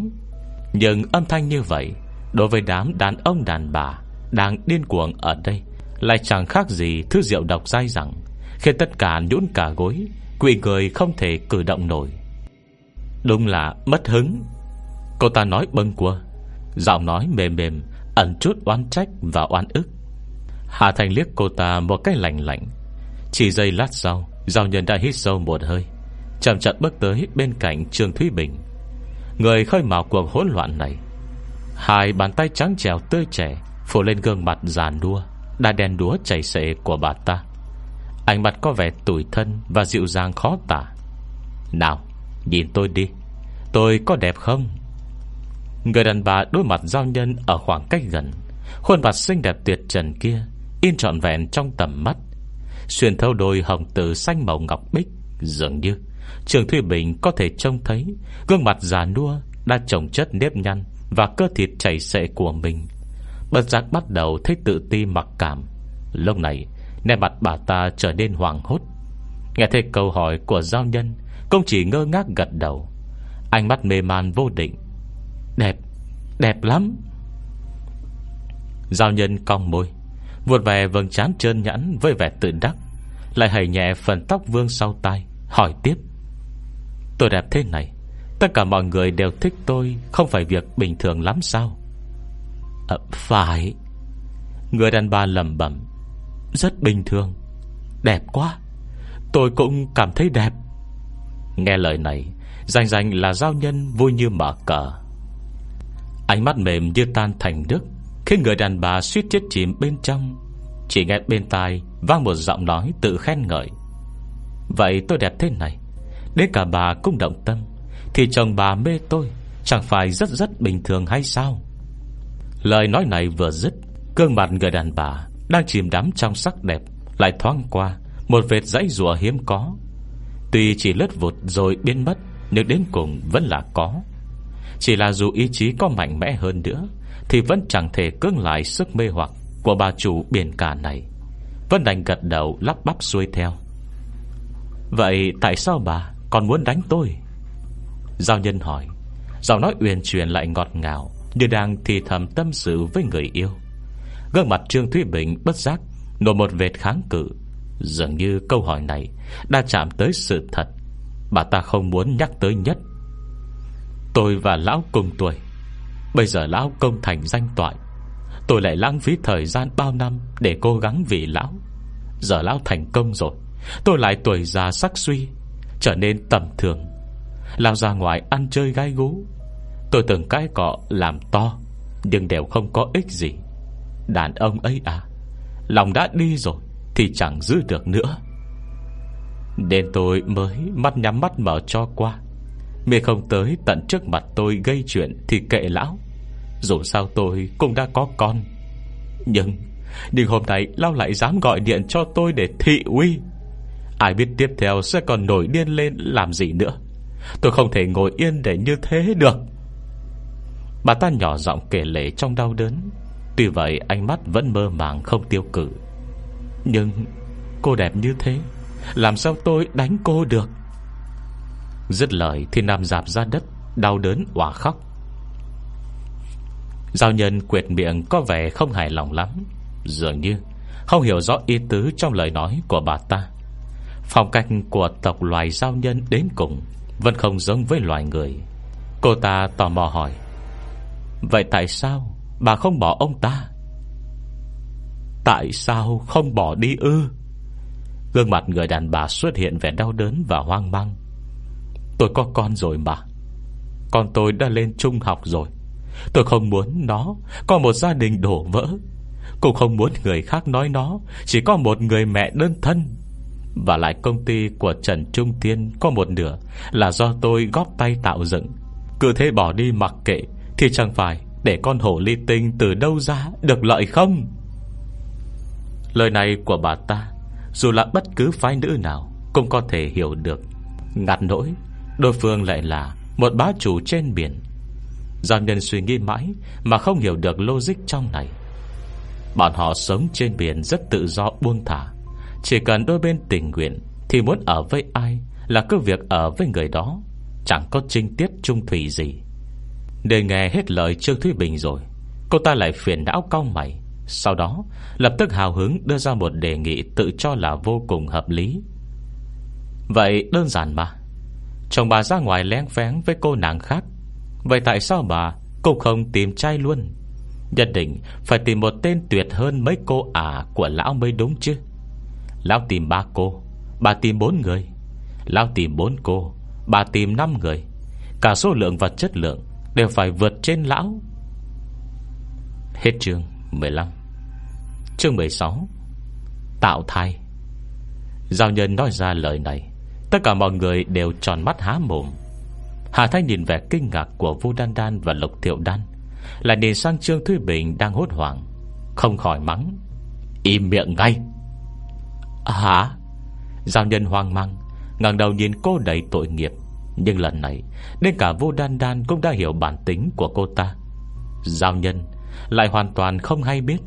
Nhưng âm thanh như vậy Đối với đám đàn ông đàn bà Đang điên cuồng ở đây, Lại chẳng khác gì thứ rượu độc dai rằng Khiến tất cả nhũn cả gối, Quỷ người không thể cử động nổi. Đúng là mất hứng. Cô ta nói bâng quơ, Giọng nói mềm mềm, Ẩn chút oán trách và oan ức. Hà Thành liếc cô ta một cái lạnh lạnh. Chỉ giây lát sau, Giao nhân đã hít sâu một hơi, Chậm chậm bước tới bên cạnh Trương Thúy Bình. Người khơi mào cuộc hỗn loạn này Hai bàn tay trắng trèo tươi trẻ Phủ lên gương mặt già nua Đã đèn đúa chảy xệ của bà ta. Ánh mặt có vẻ tủi thân Và dịu dàng khó tả. Nào, nhìn tôi đi, Tôi có đẹp không? Người đàn bà đối mặt giao nhân Ở khoảng cách gần, Khuôn mặt xinh đẹp tuyệt trần kia, In trọn vẹn trong tầm mắt. Xuyên thâu đôi hồng từ xanh màu ngọc bích, Dường như Trường Thuy Bình có thể trông thấy Gương mặt già nua Đã trồng chất nếp nhăn. Và cơ thịt chảy xệ của mình. Bật giác bắt đầu thấy tự ti mặc cảm. Lúc này Nè mặt bà ta trở nên hoàng hốt. Nghe thấy câu hỏi của giao nhân Công chỉ ngơ ngác gật đầu. Ánh mắt mê man vô định. Đẹp, đẹp lắm. Giao nhân cong môi Vụt về vầng trán trơn nhẵn Với vẻ tự đắc Lại hầy nhẹ phần tóc vương sau tai Hỏi tiếp. Tôi đẹp thế này Tất cả mọi người đều thích tôi Không phải việc bình thường lắm sao? À, Phải. Người đàn bà lầm bẩm Rất bình thường. Đẹp quá. Tôi cũng cảm thấy đẹp. Nghe lời này Danh danh là giao nhân vui như mở cờ. Ánh mắt mềm như tan thành nước Khi người đàn bà suýt chết chìm bên trong. Chỉ nghe bên tai Vang một giọng nói tự khen ngợi. Vậy tôi đẹp thế này. Đến cả bà cũng động tâm. Thì chồng bà mê tôi, Chẳng phải rất rất bình thường hay sao? Lời nói này vừa dứt Cương mặt người đàn bà Đang chìm đắm trong sắc đẹp Lại thoáng qua Một vệt dãy rùa hiếm có. Tuy chỉ lướt vụt rồi biến mất, Nhưng đến cùng vẫn là có. Chỉ là dù ý chí có mạnh mẽ hơn nữa, Thì vẫn chẳng thể cưỡng lại sức mê hoặc Của bà chủ biển cả này. Vẫn đành gật đầu lắp bắp xuôi theo. Vậy tại sao bà còn muốn đánh tôi? Giao nhân hỏi. Giọng nói uyển chuyển lại ngọt ngào, Như đang thì thầm tâm sự với người yêu. Gương mặt Trương Thúy Bình bất giác, Nổi một vệt kháng cự. Dường như câu hỏi này Đã chạm tới sự thật. Bà ta không muốn nhắc tới nhất. Tôi và lão cùng tuổi. Bây giờ lão công thành danh toại. Tôi lại lãng phí thời gian bao năm Để cố gắng vì lão. Giờ lão thành công rồi. Tôi lại tuổi già sắc suy, Trở nên tầm thường. Lao ra ngoài ăn chơi gai gú. Tôi từng cái cọ làm to, Nhưng đều không có ích gì. Đàn ông ấy à Lòng đã đi rồi Thì chẳng giữ được nữa. Nên tôi mới mắt nhắm mắt mở cho qua. Mẹ không tới tận trước mặt tôi gây chuyện Thì kệ lão. Dù sao tôi cũng đã có con. Nhưng Nhưng hôm nay Lão lại dám gọi điện cho tôi để thị uy. Ai biết tiếp theo sẽ còn nổi điên lên làm gì nữa. Tôi không thể ngồi yên để như thế được. Bà ta nhỏ giọng kể lệ trong đau đớn. Tuy vậy, ánh mắt vẫn mơ màng không tiêu cử Nhưng cô đẹp như thế, Làm sao tôi đánh cô được? Dứt lời thì nằm dạp ra đất, Đau đớn quả khóc. Giao nhân quyệt miệng có vẻ không hài lòng lắm. Dường như Không hiểu rõ ý tứ trong lời nói của bà ta. Phong cách của tộc loài giao nhân đến cùng vẫn không giống với loài người. Cô ta tò mò hỏi, Vậy tại sao Bà không bỏ ông ta? Tại sao không bỏ đi ư? Gương mặt người đàn bà xuất hiện vẻ đau đớn và hoang mang. Tôi có con rồi mà. Con tôi đã lên trung học rồi. Tôi không muốn nó Có một gia đình đổ vỡ. Cũng không muốn người khác nói nó. Chỉ có một người mẹ đơn thân. Và lại công ty của Trần Trung Tiên Có một nửa Là do tôi góp tay tạo dựng. Cứ thế bỏ đi mặc kệ, Thì chẳng phải để con hổ ly tinh từ đâu ra Được lợi không? Lời này của bà ta, Dù là bất cứ phái nữ nào Cũng có thể hiểu được. Ngặt nỗi, Đối phương lại là một bá chủ trên biển. Giang nhân suy nghĩ mãi Mà không hiểu được logic trong này. Bọn họ sống trên biển Rất tự do buông thả. Chỉ cần đôi bên tình nguyện Thì muốn ở với ai Là cứ việc ở với người đó, Chẳng có trinh tiết trung thủy gì. Để nghe hết lời Trương Thúy Bình rồi, Cô ta lại phiền não cao mày. Sau đó, lập tức hào hứng đưa ra một đề nghị Tự cho là vô cùng hợp lý. Vậy đơn giản mà. Chồng bà ra ngoài lén phén với cô nàng khác. Vậy tại sao bà Cũng không tìm trai luôn? Nhất định phải tìm một tên tuyệt hơn Mấy cô ả của lão mới đúng chứ. Lão tìm ba cô, Bà tìm bốn người. Lão tìm bốn cô, Bà tìm năm người. Cả số lượng và chất lượng Đều phải vượt trên lão. Hết chương 15 Chương 16 Tạo thai. Giao nhân nói ra lời này, Tất cả mọi người đều tròn mắt há mồm. Hà thái nhìn vẻ kinh ngạc của Vu Đan Đan và Lục Thiệu Đan, Lại nhìn sang Trương Thúy Bình đang hốt hoảng, Không khỏi mắng. Im miệng ngay! Hả? Giao nhân hoang mang, ngẩng đầu nhìn cô đầy tội nghiệp. Nhưng lần này, Đến cả vô Đan Đan cũng đã hiểu bản tính của cô ta. Giao nhân Lại hoàn toàn không hay biết.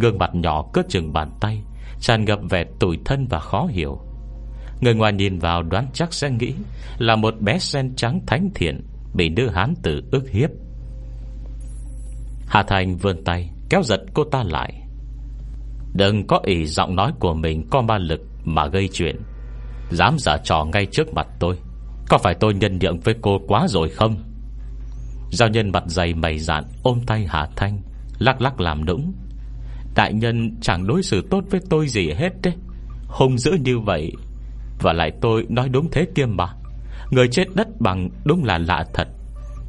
Gương mặt nhỏ cất chừng bàn tay, Tràn ngập vẻ tủi thân và khó hiểu. Người ngoài nhìn vào đoán chắc sẽ nghĩ Là một bé sen trắng thánh thiện Bị nữ hán tử ức hiếp. Hà Thành vươn tay, Kéo giật cô ta lại. Đừng có ý giọng nói của mình Có ma lực mà gây chuyện. Dám giả trò ngay trước mặt tôi, Có phải tôi nhân nhượng với cô quá rồi không? Giao nhân mặt dày mày dạn Ôm tay Hà Thanh, Lắc lắc làm nũng. Đại nhân chẳng đối xử tốt với tôi gì hết đấy. Hung dữ như vậy, và lại tôi nói đúng thế kia mà. Người chết đất bằng đúng là lạ thật.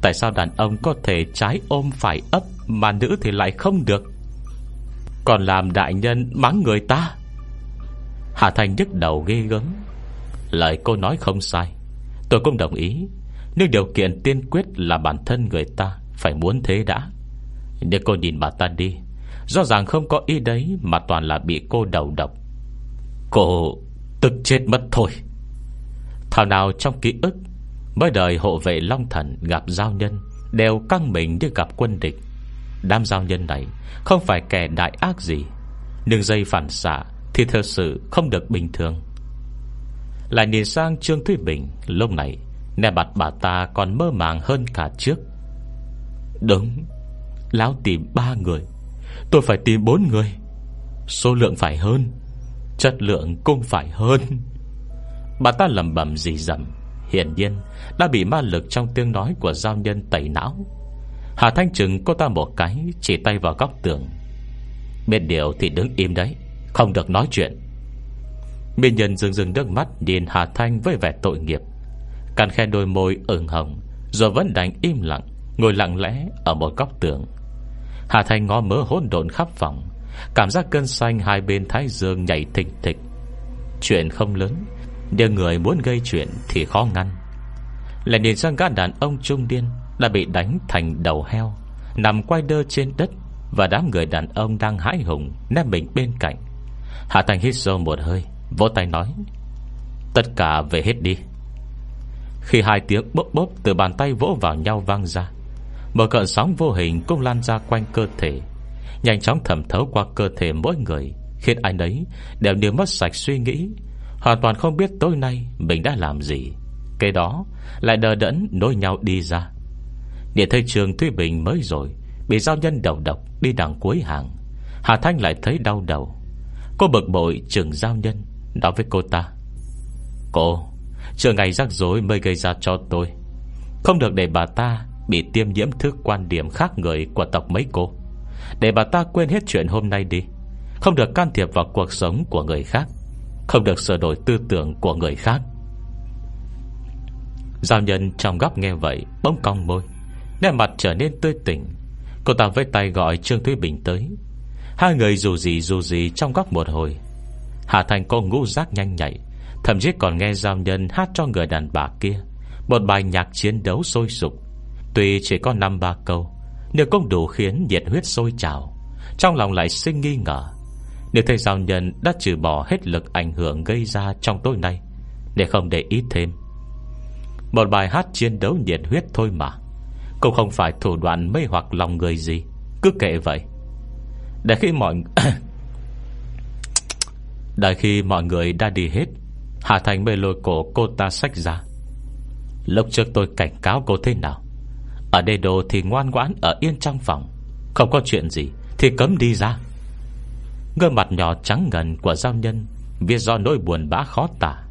Tại sao đàn ông có thể trái ôm phải ấp Mà nữ thì lại không được? Còn làm đại nhân mắng người ta. Hà Thành nhức đầu ghê gớm. Lời cô nói không sai. Tôi cũng đồng ý. Nhưng điều kiện tiên quyết là bản thân người ta, Phải muốn thế đã. Nhưng cô nhìn bà ta đi. Rõ ràng không có ý đấy Mà toàn là bị cô đầu độc. Cô Tức chết mất thôi. Thảo nào trong ký ức, Mới đời hộ vệ Long Thần gặp giao nhân, Đều căng mình như gặp quân địch. Đám giao nhân này Không phải kẻ đại ác gì, Nhưng dây phản xạ Thì thật sự không được bình thường. Lại nhìn sang Trương Thúy Bình, Lúc này Nè mặt bà ta còn mơ màng hơn cả trước. Đúng, Lão tìm ba người, Tôi phải tìm bốn người. Số lượng phải hơn, Chất lượng cũng phải hơn. Bà ta lầm bầm gì dầm, Hiển nhiên đã bị ma lực trong tiếng nói Của giao nhân tẩy não. Hà Thanh Trừng cô ta một cái, Chỉ tay vào góc tường. Bên điều thì đứng im đấy, Không được nói chuyện. Miên nhân dừng dừng nước mắt Nhìn Hà Thanh với vẻ tội nghiệp. Cắn khe đôi môi ửng hồng, Rồi vẫn đành im lặng, Ngồi lặng lẽ ở một góc tường. Hà Thanh ngó mớ hỗn độn khắp phòng, Cảm giác cơn xanh hai bên thái dương nhảy thịch thịch. Chuyện không lớn, Nhưng người muốn gây chuyện thì khó ngăn. Lại nhìn sang gã đàn ông trung điên đã bị đánh thành đầu heo, Nằm quay đơ trên đất Và đám người đàn ông đang hãi hùng Ném mình bên cạnh. Hạ Thành hít sâu một hơi, Vỗ tay nói, Tất cả về hết đi. Khi hai tiếng bốc bốc từ bàn tay vỗ vào nhau vang ra, Một cơn sóng vô hình cũng lan ra quanh cơ thể, Nhanh chóng thẩm thấu qua cơ thể mỗi người, Khiến ai ấy đều đều mất sạch suy nghĩ, Hoàn toàn không biết tối nay Mình đã làm gì. Cái đó, lại đờ đẫn nối nhau đi ra để thấy trường Thúy Bình mới rồi, Bị giao nhân đầu độc đi đằng cuối hàng. Hà Thanh lại thấy đau đầu. Cô bực bội trường giao nhân, Nói với cô ta, Cô Trường ngày rắc rối mới gây ra cho tôi. Không được để bà ta Bị tiêm nhiễm thức quan điểm khác người Của tộc mấy cô. Để bà ta quên hết chuyện hôm nay đi. Không được can thiệp vào cuộc sống của người khác. Không được sửa đổi tư tưởng của người khác. Giao nhân trong góc nghe vậy, Bỗng cong môi. Nét mặt trở nên tươi tỉnh. Cô ta với tay gọi Trương Thúy Bình tới. Hai người dù gì dù gì trong góc một hồi. Hà Thành cô ngũ giác nhanh nhạy, Thậm chí còn nghe giao nhân hát cho người đàn bà kia. Một bài nhạc chiến đấu sôi sục. Tuy chỉ có năm ba câu, Nhưng cũng đủ khiến nhiệt huyết sôi trào. Trong lòng lại sinh nghi ngờ. Nếu thầy giao nhân đã trừ bỏ hết lực ảnh hưởng gây ra trong tối nay, Để không để ý thêm. Một bài hát chiến đấu nhiệt huyết thôi mà. Cũng không phải thủ đoạn mê hoặc lòng người gì. Cứ kệ vậy. Để khi mọi *coughs* Đợi khi mọi người đã đi hết, Hà Thành mới lôi cổ cô ta sách ra. Lúc trước tôi cảnh cáo cô thế nào? Ở đây đồ thì ngoan ngoãn Ở yên trong phòng. Không có chuyện gì thì cấm đi ra. Gương mặt nhỏ trắng ngần của giao nhân Viết do nỗi buồn bã khó tả.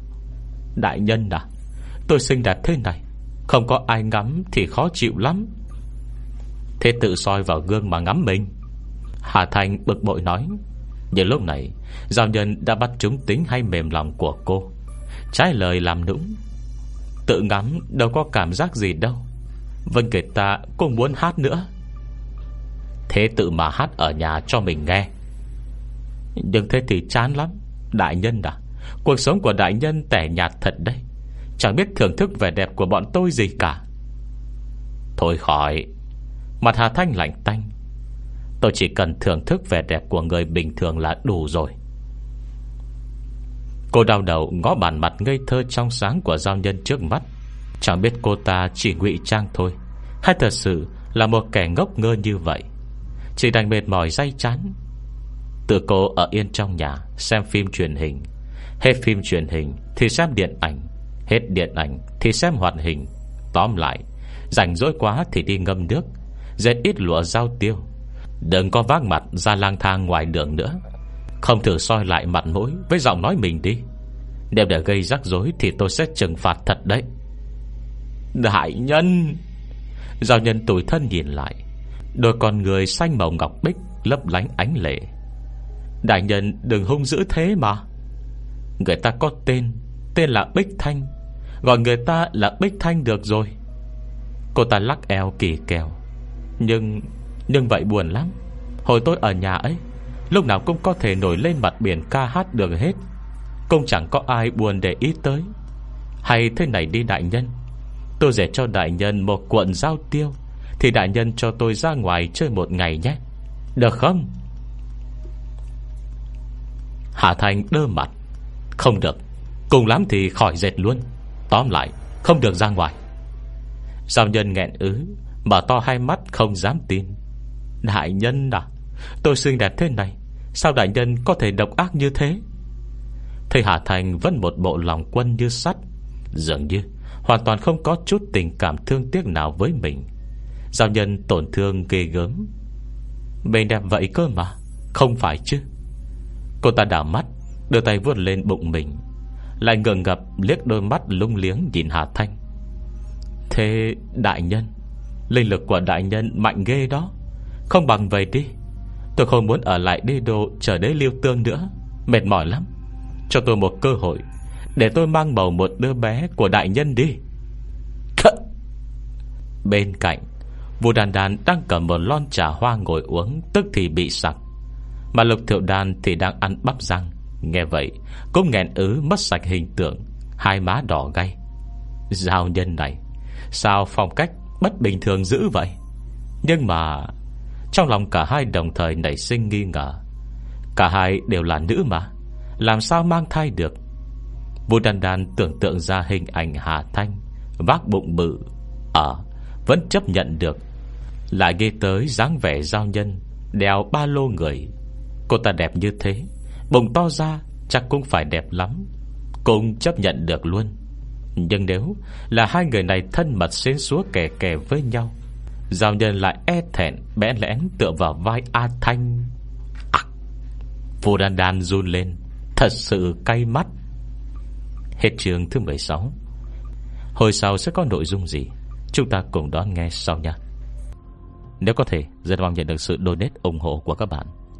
Đại nhân à Tôi sinh đạt thế này không có ai ngắm thì khó chịu lắm. Thế tự soi vào gương mà ngắm mình. Hà Thành bực bội nói Nhưng lúc này, Giao nhân đã bắt chúng tính hay mềm lòng của cô. Trái lời làm nũng. Tự ngắm đâu có cảm giác gì đâu. Vân kể ta cũng muốn hát nữa. Thế tự mà hát ở nhà cho mình nghe. Nhưng thế thì chán lắm, Đại nhân à. Cuộc sống của đại nhân tẻ nhạt thật đấy. Chẳng biết thưởng thức vẻ đẹp của bọn tôi gì cả. Thôi khỏi, Mặt Hà Thanh lạnh tanh. Tôi chỉ cần thưởng thức vẻ đẹp của người bình thường là đủ rồi. Cô đau đầu ngó bản mặt ngây thơ trong sáng của giao nhân trước mắt. Chẳng biết cô ta chỉ ngụy trang thôi, Hay thật sự là một kẻ ngốc ngơ như vậy. Chỉ đành mệt mỏi day chán. Tự cô ở yên trong nhà Xem phim truyền hình. Hết phim truyền hình thì xem điện ảnh. Hết điện ảnh thì xem hoạt hình. Tóm lại, Rảnh rỗi quá thì đi ngâm nước Dệt ít lụa giao tiêu. Đừng có vác mặt ra lang thang ngoài đường nữa. Không thử soi lại mặt mũi Với giọng nói mình đi. Nếu để gây rắc rối Thì tôi sẽ trừng phạt thật đấy. Đại nhân! Giao nhân tủi thân nhìn lại. Đôi con người xanh màu ngọc bích Lấp lánh ánh lệ. Đại nhân đừng hung dữ thế mà. Người ta có tên Tên là Bích Thanh. Gọi người ta là Bích Thanh được rồi. Cô ta lắc eo kỳ kèo. Nhưng Nhưng vậy buồn lắm. Hồi tôi ở nhà ấy, Lúc nào cũng có thể nổi lên mặt biển ca hát được hết. Cũng chẳng có ai buồn để ý tới. Hay thế này đi đại nhân. Tôi sẽ cho đại nhân một cuộn giao tiêu, Thì đại nhân cho tôi ra ngoài chơi một ngày nhé. Được không? Hà Thành đơ mặt. Không được. Cùng lắm thì khỏi dệt luôn. Tóm lại, không được ra ngoài. Giao nhân nghẹn ứ, Mở to hai mắt không dám tin. Đại nhân à Tôi xinh đẹp thế này, Sao đại nhân có thể độc ác như thế? Thầy Hà Thành vẫn một bộ lòng quân như sắt. Dường như Hoàn toàn không có chút tình cảm thương tiếc nào với mình. Giao nhân tổn thương ghê gớm. Mình đẹp vậy cơ mà, Không phải chứ? Cô ta đảo mắt, Đưa tay vuốt lên bụng mình. Lại ngừng ngập liếc đôi mắt lung liếng nhìn Hà Thanh. Thế đại nhân, Linh lực của đại nhân mạnh ghê đó. Không bằng vậy đi. Tôi không muốn ở lại đê đô Chờ đế liêu tương nữa. Mệt mỏi lắm. Cho tôi một cơ hội, Để tôi mang bầu một đứa bé của đại nhân đi. Bên cạnh Vua đàn đàn đang cầm một lon trà hoa ngồi uống, Tức thì bị sặc. Mà lục thiệu đàn thì đang ăn bắp răng Nghe vậy Cũng nghẹn ứ mất sạch hình tượng, Hai má đỏ gay. Giao nhân này, Sao phong cách bất bình thường dữ vậy? Nhưng mà, Trong lòng cả hai đồng thời nảy sinh nghi ngờ. Cả hai đều là nữ mà, Làm sao mang thai được? Vũ đàn đàn tưởng tượng ra hình ảnh Hà Thanh, Vác bụng bự Ở Vẫn chấp nhận được. Lại ghê tới dáng vẻ giao nhân, đeo ba lô người. Cô ta đẹp như thế Bụng to ra chắc cũng phải đẹp lắm. Cũng chấp nhận được luôn. Nhưng nếu là hai người này thân mật xến xúa kè kè với nhau Giao nhân lại e thẹn Bẽ lẽn tựa vào vai A Thanh. À, Phù đan đan run lên. Thật sự cay mắt. Hết chương thứ 16 Hồi sau sẽ có nội dung gì? Chúng ta cùng đón nghe sau nha. Nếu có thể Rất mong nhận được sự donate ủng hộ của các bạn.